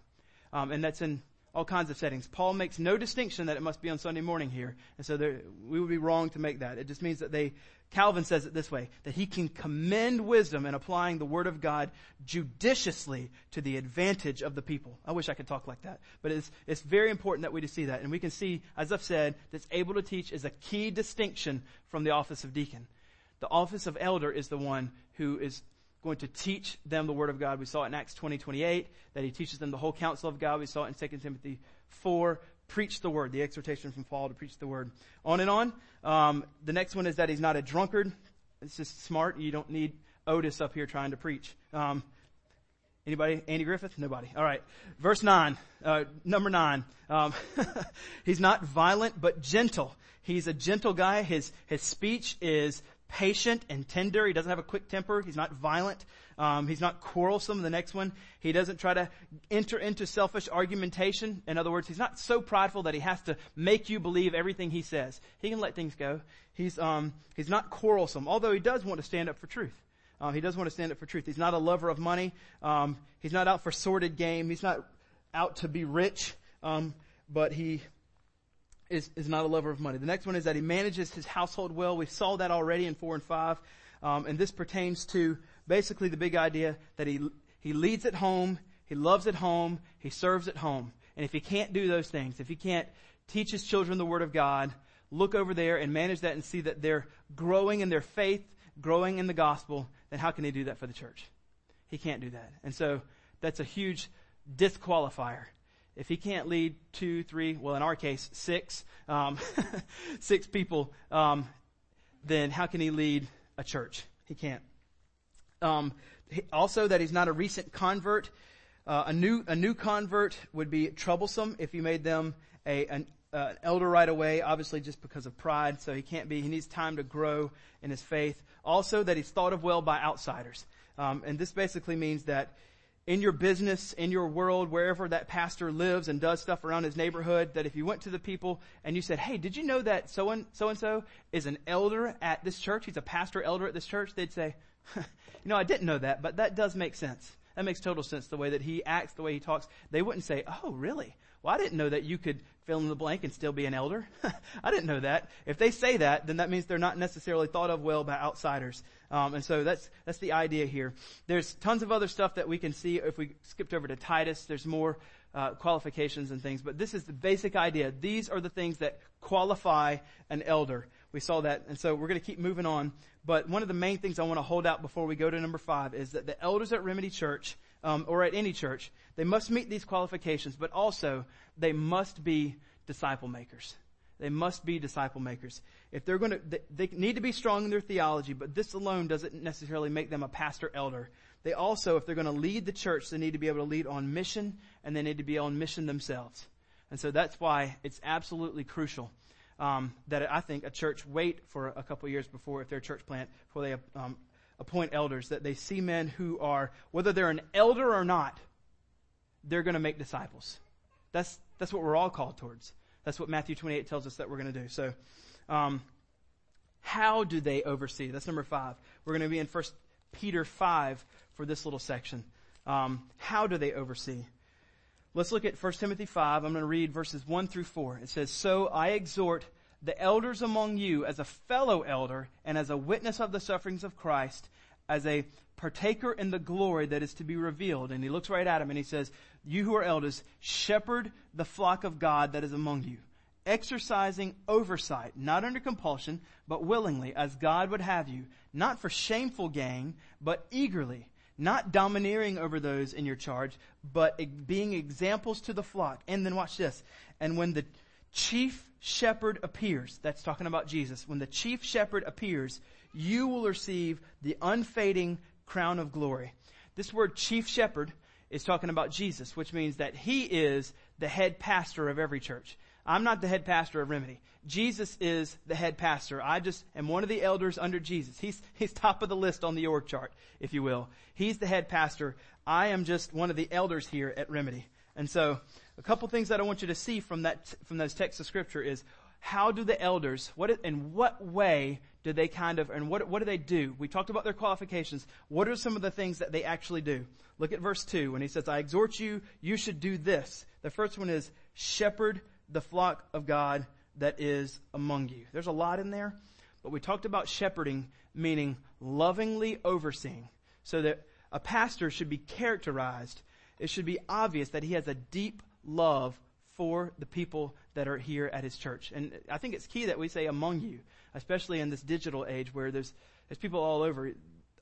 Um, and that's in all kinds of settings. Paul makes no distinction that it must be on Sunday morning here. And so there, we would be wrong to make that. It just means that they, Calvin says it this way, that he can commend wisdom in applying the Word of God judiciously to the advantage of the people. I wish I could talk like that. But it's, it's very important that we see that. And we can see, as I've said, that's able to teach is a key distinction from the office of deacon. The office of elder is the one who is going to teach them the Word of God. We saw it in Acts 20, 28, that he teaches them the whole counsel of God. We saw it in 2 Timothy 4, preach the Word, the exhortation from Paul to preach the Word. On and on. Um, the next one is that he's not a drunkard. It's just smart. You don't need Otis up here trying to preach. Um, Anybody? Andy Griffith? Nobody. All right. Verse 9, uh, number 9. Um, *laughs* he's not violent, but gentle. He's a gentle guy. His, his speech is patient and tender. He doesn't have a quick temper. He's not violent. Um, he's not quarrelsome. The next one, he doesn't try to enter into selfish argumentation. In other words, he's not so prideful that he has to make you believe everything he says. He can let things go. He's um, he's not quarrelsome, although he does want to stand up for truth. Uh, he does want to stand up for truth. He's not a lover of money. Um, he's not out for sordid game. He's not out to be rich. Um, but he is, is not a lover of money. The next one is that he manages his household well. We saw that already in four and five. Um, and this pertains to basically the big idea that he, he leads at home, he loves at home, he serves at home. And if he can't do those things, if he can't teach his children the word of God, look over there and manage that and see that they're growing in their faith, growing in the gospel, then how can he do that for the church? He can't do that. And so that's a huge disqualifier if he can't lead two, three, well, in our case, six, um, *laughs* six people, um, then how can he lead a church? He can't. Um, also, that he's not a recent convert. Uh, a new a new convert would be troublesome if you made them a an, uh, an elder right away, obviously just because of pride, so he can't be. He needs time to grow in his faith. Also, that he's thought of well by outsiders. Um, and this basically means that in your business, in your world, wherever that pastor lives and does stuff around his neighborhood, that if you went to the people and you said, hey, did you know that so and so and so is an elder at this church? He's a pastor elder at this church. They'd say, *laughs* you know, I didn't know that, but that does make sense. That makes total sense the way that he acts, the way he talks. They wouldn't say, oh, really? Well, I didn't know that you could fill in the blank and still be an elder. *laughs* I didn't know that. If they say that, then that means they're not necessarily thought of well by outsiders. Um, and so that's that's the idea here. There's tons of other stuff that we can see if we skipped over to Titus. There's more uh, qualifications and things, but this is the basic idea. These are the things that qualify an elder. We saw that, and so we're going to keep moving on. But one of the main things I want to hold out before we go to number five is that the elders at Remedy Church um, or at any church, they must meet these qualifications, but also they must be disciple makers. They must be disciple makers. If they're going to, they, they need to be strong in their theology, but this alone doesn't necessarily make them a pastor elder. They also, if they're going to lead the church, they need to be able to lead on mission, and they need to be on mission themselves. And so that's why it's absolutely crucial um, that I think a church wait for a couple years before, if they're a church plant, before they um, appoint elders, that they see men who are, whether they're an elder or not, they're going to make disciples. That's, that's what we're all called towards. That's what Matthew 28 tells us that we're going to do. So, um, how do they oversee? That's number five. We're going to be in First Peter 5 for this little section. Um, how do they oversee? Let's look at 1 Timothy 5. I'm going to read verses 1 through 4. It says, So I exhort the elders among you as a fellow elder and as a witness of the sufferings of Christ, as a partaker in the glory that is to be revealed. And he looks right at him and he says, You who are elders, shepherd the flock of God that is among you, exercising oversight, not under compulsion, but willingly, as God would have you, not for shameful gain, but eagerly, not domineering over those in your charge, but being examples to the flock. And then watch this. And when the chief shepherd appears, that's talking about Jesus, when the chief shepherd appears, you will receive the unfading crown of glory. This word chief shepherd is talking about Jesus, which means that he is the head pastor of every church. I'm not the head pastor of Remedy. Jesus is the head pastor. I just am one of the elders under Jesus. He's, he's top of the list on the org chart, if you will. He's the head pastor. I am just one of the elders here at Remedy. And so, a couple things that I want you to see from that, from those texts of scripture is how do the elders, what, in what way do they kind of, and what, what do they do? We talked about their qualifications. What are some of the things that they actually do? Look at verse 2 when he says, I exhort you, you should do this. The first one is shepherd the flock of God that is among you. There's a lot in there, but we talked about shepherding meaning lovingly overseeing. So that a pastor should be characterized, it should be obvious that he has a deep love for the people that are here at his church. And I think it's key that we say among you, especially in this digital age where there's, there's people all over.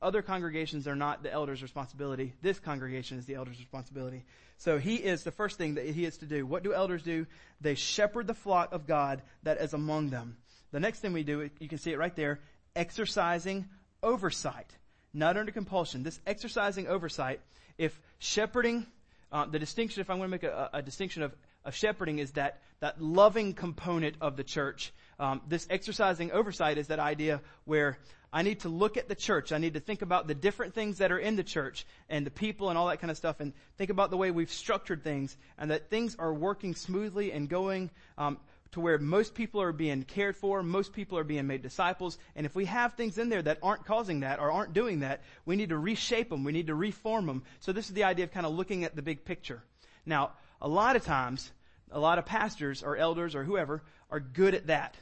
Other congregations are not the elder's responsibility. This congregation is the elder's responsibility. So he is the first thing that he is to do. What do elders do? They shepherd the flock of God that is among them. The next thing we do, you can see it right there, exercising oversight, not under compulsion. This exercising oversight, if shepherding, uh, the distinction, if I'm going to make a, a distinction of of shepherding is that, that loving component of the church. Um, this exercising oversight is that idea where I need to look at the church. I need to think about the different things that are in the church and the people and all that kind of stuff and think about the way we've structured things and that things are working smoothly and going um, to where most people are being cared for, most people are being made disciples. And if we have things in there that aren't causing that or aren't doing that, we need to reshape them. We need to reform them. So this is the idea of kind of looking at the big picture. Now, a lot of times, a lot of pastors or elders or whoever are good at that.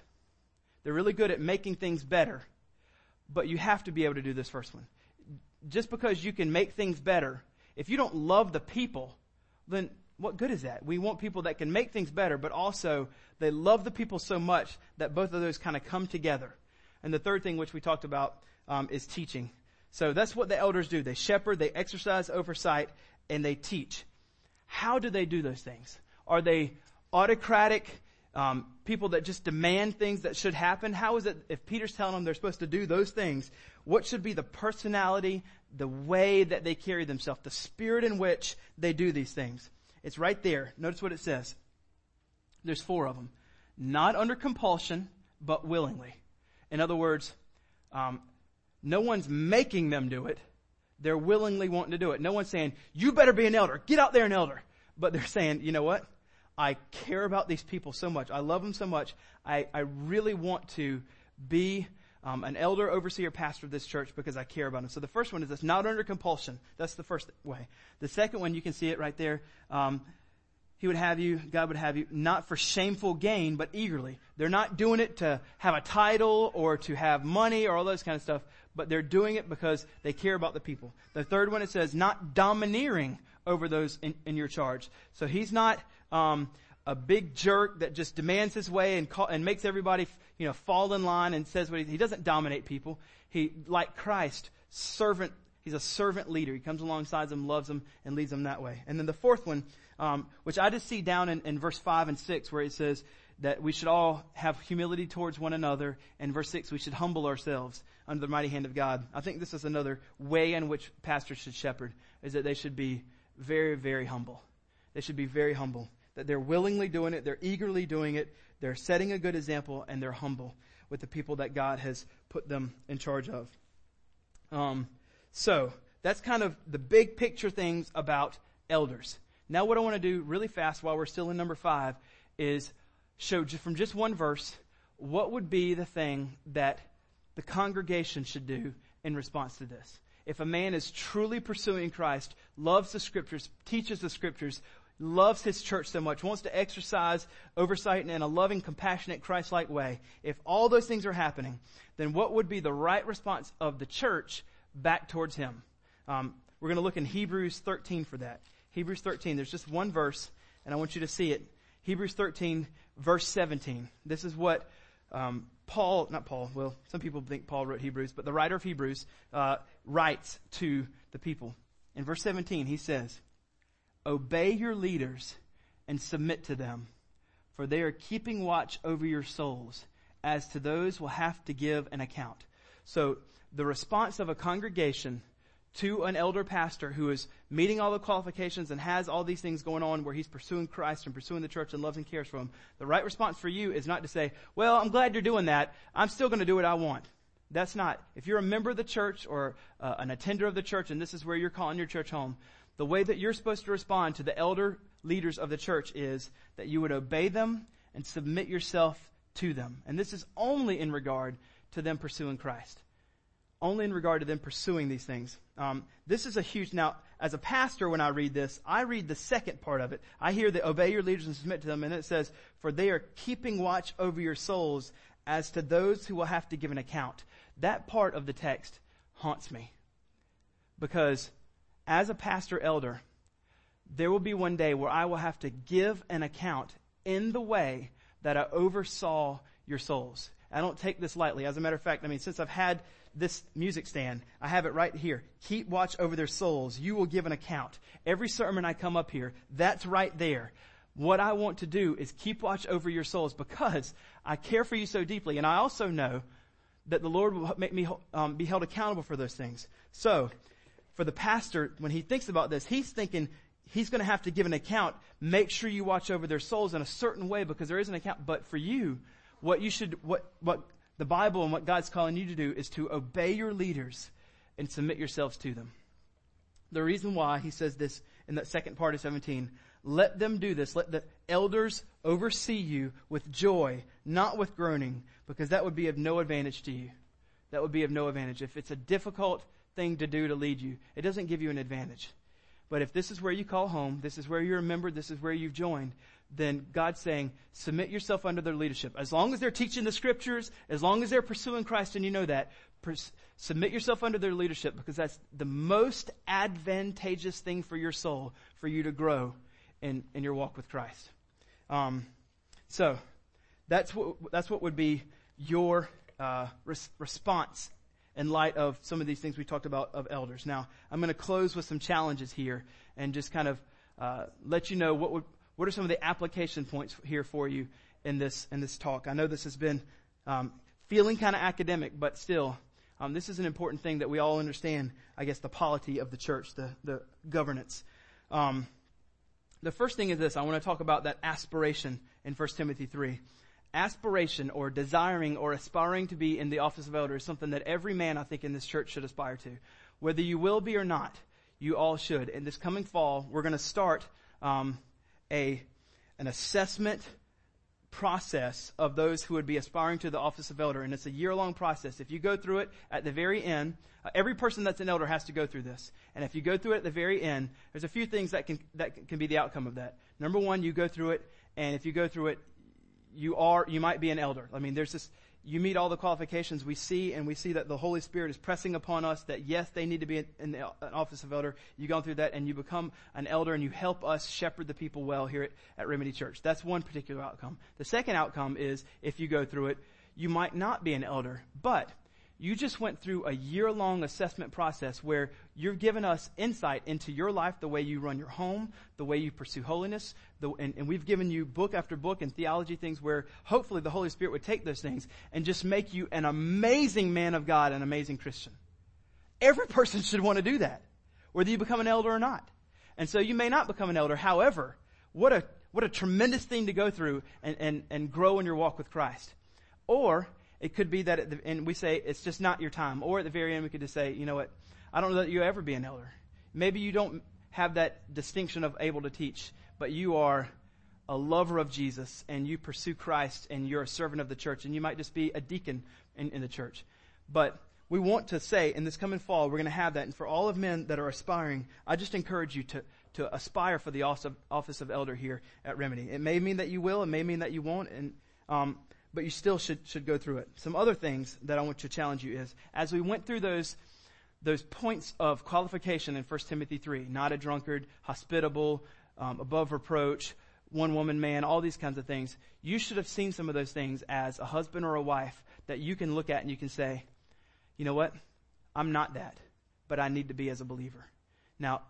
They're really good at making things better. But you have to be able to do this first one. Just because you can make things better, if you don't love the people, then what good is that? We want people that can make things better, but also they love the people so much that both of those kind of come together. And the third thing, which we talked about, um, is teaching. So that's what the elders do. They shepherd, they exercise oversight, and they teach. How do they do those things? Are they autocratic um, people that just demand things that should happen? How is it if Peter's telling them they're supposed to do those things? What should be the personality, the way that they carry themselves, the spirit in which they do these things? It's right there. Notice what it says. There's four of them. not under compulsion, but willingly. In other words, um, no one's making them do it. They're willingly wanting to do it. No one's saying, you better be an elder. Get out there an elder. But they're saying, you know what? I care about these people so much. I love them so much. I, I really want to be um, an elder, overseer, pastor of this church because I care about them. So the first one is this, not under compulsion. That's the first way. The second one, you can see it right there. Um, he would have you, God would have you, not for shameful gain, but eagerly. They're not doing it to have a title or to have money or all those kind of stuff, but they're doing it because they care about the people. The third one, it says, not domineering over those in, in your charge. So he's not, um, a big jerk that just demands his way and call, and makes everybody, you know, fall in line and says what he, he doesn't dominate people. He, like Christ, servant, he's a servant leader. He comes alongside them, loves them, and leads them that way. And then the fourth one, um, which I just see down in, in verse 5 and 6 where it says that we should all have humility towards one another. And verse 6, we should humble ourselves under the mighty hand of God. I think this is another way in which pastors should shepherd, is that they should be very, very humble. They should be very humble. That they're willingly doing it, they're eagerly doing it, they're setting a good example, and they're humble with the people that God has put them in charge of. Um, so, that's kind of the big picture things about elders. Now what I want to do really fast while we're still in number five is show from just one verse what would be the thing that the congregation should do in response to this. If a man is truly pursuing Christ, loves the scriptures, teaches the scriptures, loves his church so much, wants to exercise oversight in a loving, compassionate, Christ-like way, if all those things are happening, then what would be the right response of the church back towards him? Um, we're going to look in Hebrews 13 for that. Hebrews 13. There's just one verse, and I want you to see it. Hebrews 13, verse 17. This is what um, Paul, not Paul, well, some people think Paul wrote Hebrews, but the writer of Hebrews uh, writes to the people. In verse 17, he says, Obey your leaders and submit to them, for they are keeping watch over your souls, as to those will have to give an account. So, the response of a congregation to an elder pastor who is meeting all the qualifications and has all these things going on where he's pursuing Christ and pursuing the church and loves and cares for him, the right response for you is not to say, well, I'm glad you're doing that. I'm still going to do what I want. That's not. If you're a member of the church or uh, an attender of the church and this is where you're calling your church home, the way that you're supposed to respond to the elder leaders of the church is that you would obey them and submit yourself to them. And this is only in regard to them pursuing Christ only in regard to them pursuing these things. Um, this is a huge, now, as a pastor, when I read this, I read the second part of it. I hear that obey your leaders and submit to them, and it says, for they are keeping watch over your souls as to those who will have to give an account. That part of the text haunts me. Because as a pastor elder, there will be one day where I will have to give an account in the way that I oversaw your souls. I don't take this lightly. As a matter of fact, I mean, since I've had this music stand. I have it right here. Keep watch over their souls. You will give an account. Every sermon I come up here, that's right there. What I want to do is keep watch over your souls because I care for you so deeply. And I also know that the Lord will make me um, be held accountable for those things. So, for the pastor, when he thinks about this, he's thinking he's going to have to give an account. Make sure you watch over their souls in a certain way because there is an account. But for you, what you should, what, what the Bible and what God's calling you to do is to obey your leaders and submit yourselves to them. The reason why he says this in that second part of 17, let them do this. Let the elders oversee you with joy, not with groaning, because that would be of no advantage to you. That would be of no advantage. If it's a difficult thing to do to lead you, it doesn't give you an advantage. But if this is where you call home, this is where you're a member, this is where you've joined, then God's saying, submit yourself under their leadership. As long as they're teaching the scriptures, as long as they're pursuing Christ and you know that, pers- submit yourself under their leadership because that's the most advantageous thing for your soul, for you to grow in, in your walk with Christ. Um, so, that's what, that's what would be your uh, res- response in light of some of these things we talked about of elders. Now, I'm going to close with some challenges here and just kind of uh, let you know what would what are some of the application points here for you in this in this talk? I know this has been um, feeling kind of academic, but still, um, this is an important thing that we all understand. I guess the polity of the church, the the governance. Um, the first thing is this: I want to talk about that aspiration in 1 Timothy three. Aspiration or desiring or aspiring to be in the office of elder is something that every man, I think, in this church should aspire to. Whether you will be or not, you all should. And this coming fall, we're going to start um, a an assessment process of those who would be aspiring to the office of elder, and it's a year-long process. If you go through it at the very end, uh, every person that's an elder has to go through this. And if you go through it at the very end, there's a few things that can that can be the outcome of that. Number one, you go through it, and if you go through it, you are you might be an elder. I mean, there's this you meet all the qualifications we see, and we see that the Holy Spirit is pressing upon us that yes, they need to be in, the an office of elder. You go through that, and you become an elder, and you help us shepherd the people well here at, at Remedy Church. That's one particular outcome. The second outcome is if you go through it, you might not be an elder, but you just went through a year long assessment process where you've given us insight into your life, the way you run your home, the way you pursue holiness, the, and, and, we've given you book after book and theology things where hopefully the Holy Spirit would take those things and just make you an amazing man of God, an amazing Christian. Every person should want to do that, whether you become an elder or not. And so you may not become an elder. However, what a, what a tremendous thing to go through and, and, and grow in your walk with Christ. Or it could be that, the, and we say it's just not your time. Or at the very end, we could just say, you know what? I don't know that you'll ever be an elder. Maybe you don't have that distinction of able to teach, but you are a lover of Jesus and you pursue Christ and you're a servant of the church and you might just be a deacon in, in the church. But we want to say in this coming fall, we're going to have that. And for all of men that are aspiring, I just encourage you to, to aspire for the office of elder here at Remedy. It may mean that you will, it may mean that you won't. And, um, but you still should, should go through it. Some other things that I want to challenge you is, as we went through those, those points of qualification in 1 Timothy 3, not a drunkard, hospitable, um, above reproach, one woman man, all these kinds of things, you should have seen some of those things as a husband or a wife that you can look at and you can say, you know what? I'm not that, but I need to be as a believer. Now,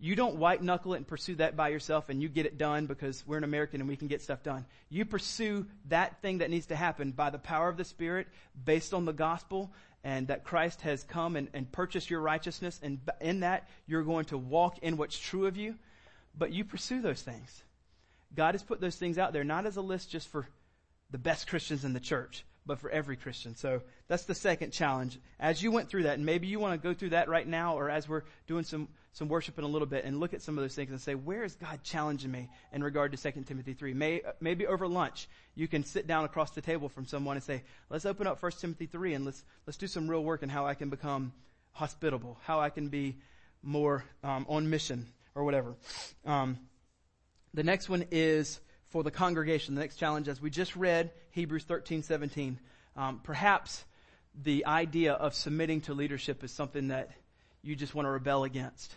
you don't white knuckle it and pursue that by yourself and you get it done because we're an American and we can get stuff done. You pursue that thing that needs to happen by the power of the Spirit based on the gospel and that Christ has come and, and purchased your righteousness and in that you're going to walk in what's true of you. But you pursue those things. God has put those things out there not as a list just for the best Christians in the church, but for every Christian. So that's the second challenge. As you went through that, and maybe you want to go through that right now or as we're doing some some worship in a little bit and look at some of those things and say, where is God challenging me in regard to 2 Timothy 3? May, maybe over lunch, you can sit down across the table from someone and say, let's open up 1 Timothy 3 and let's, let's do some real work in how I can become hospitable, how I can be more um, on mission or whatever. Um, the next one is for the congregation. The next challenge, as we just read, Hebrews 13, 17. Um, perhaps the idea of submitting to leadership is something that you just want to rebel against.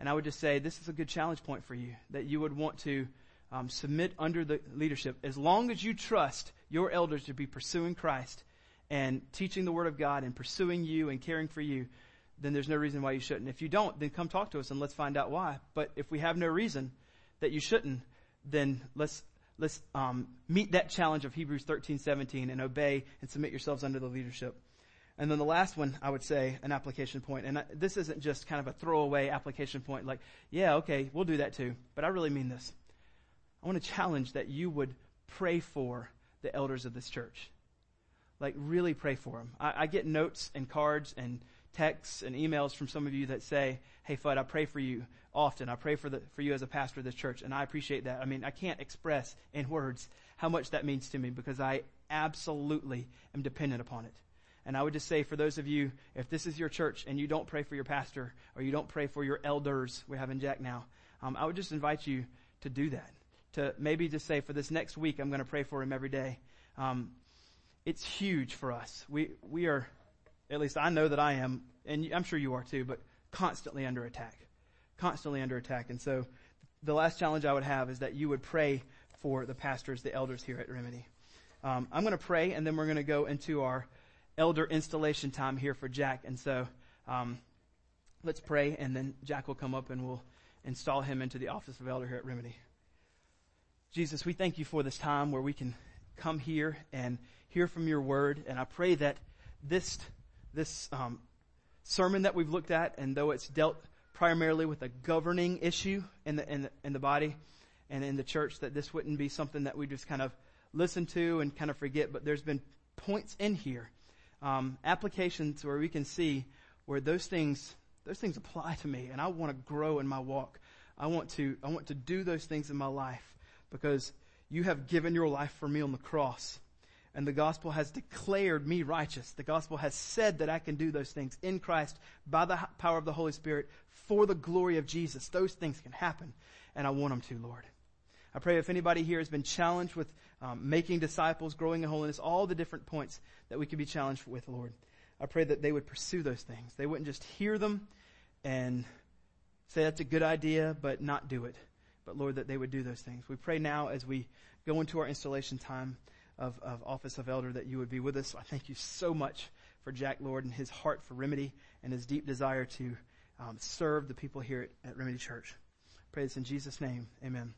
And I would just say this is a good challenge point for you that you would want to um, submit under the leadership as long as you trust your elders to be pursuing Christ and teaching the Word of God and pursuing you and caring for you. Then there's no reason why you shouldn't. If you don't, then come talk to us and let's find out why. But if we have no reason that you shouldn't, then let's let's um, meet that challenge of Hebrews 13, 17 and obey and submit yourselves under the leadership. And then the last one, I would say, an application point. And I, this isn't just kind of a throwaway application point like, yeah, okay, we'll do that too. But I really mean this. I want to challenge that you would pray for the elders of this church. Like, really pray for them. I, I get notes and cards and texts and emails from some of you that say, hey, Fudd, I pray for you often. I pray for, the, for you as a pastor of this church. And I appreciate that. I mean, I can't express in words how much that means to me because I absolutely am dependent upon it. And I would just say for those of you, if this is your church and you don't pray for your pastor or you don't pray for your elders, we're having Jack now, um, I would just invite you to do that. To maybe just say for this next week, I'm going to pray for him every day. Um, it's huge for us. We, we are, at least I know that I am, and I'm sure you are too, but constantly under attack. Constantly under attack. And so the last challenge I would have is that you would pray for the pastors, the elders here at Remedy. Um, I'm going to pray, and then we're going to go into our elder installation time here for Jack. And so um, let's pray, and then Jack will come up and we'll install him into the office of elder here at Remedy. Jesus, we thank you for this time where we can come here and hear from your word. And I pray that this, this um, sermon that we've looked at, and though it's dealt primarily with a governing issue in the, in the, in the body and in the church, that this wouldn't be something that we just kind of listen to and kind of forget, but there's been points in here, um, applications where we can see where those things, those things apply to me and I want to grow in my walk. I want to, I want to do those things in my life because you have given your life for me on the cross. And the gospel has declared me righteous. The gospel has said that I can do those things in Christ by the power of the Holy Spirit for the glory of Jesus. Those things can happen. And I want them to, Lord. I pray if anybody here has been challenged with um, making disciples, growing in holiness, all the different points that we could be challenged with, Lord. I pray that they would pursue those things. They wouldn't just hear them and say that's a good idea, but not do it. But Lord, that they would do those things. We pray now as we go into our installation time of, of Office of Elder that you would be with us. I thank you so much for Jack Lord and his heart for Remedy and his deep desire to um, serve the people here at, at Remedy Church. I pray this in Jesus' name. Amen.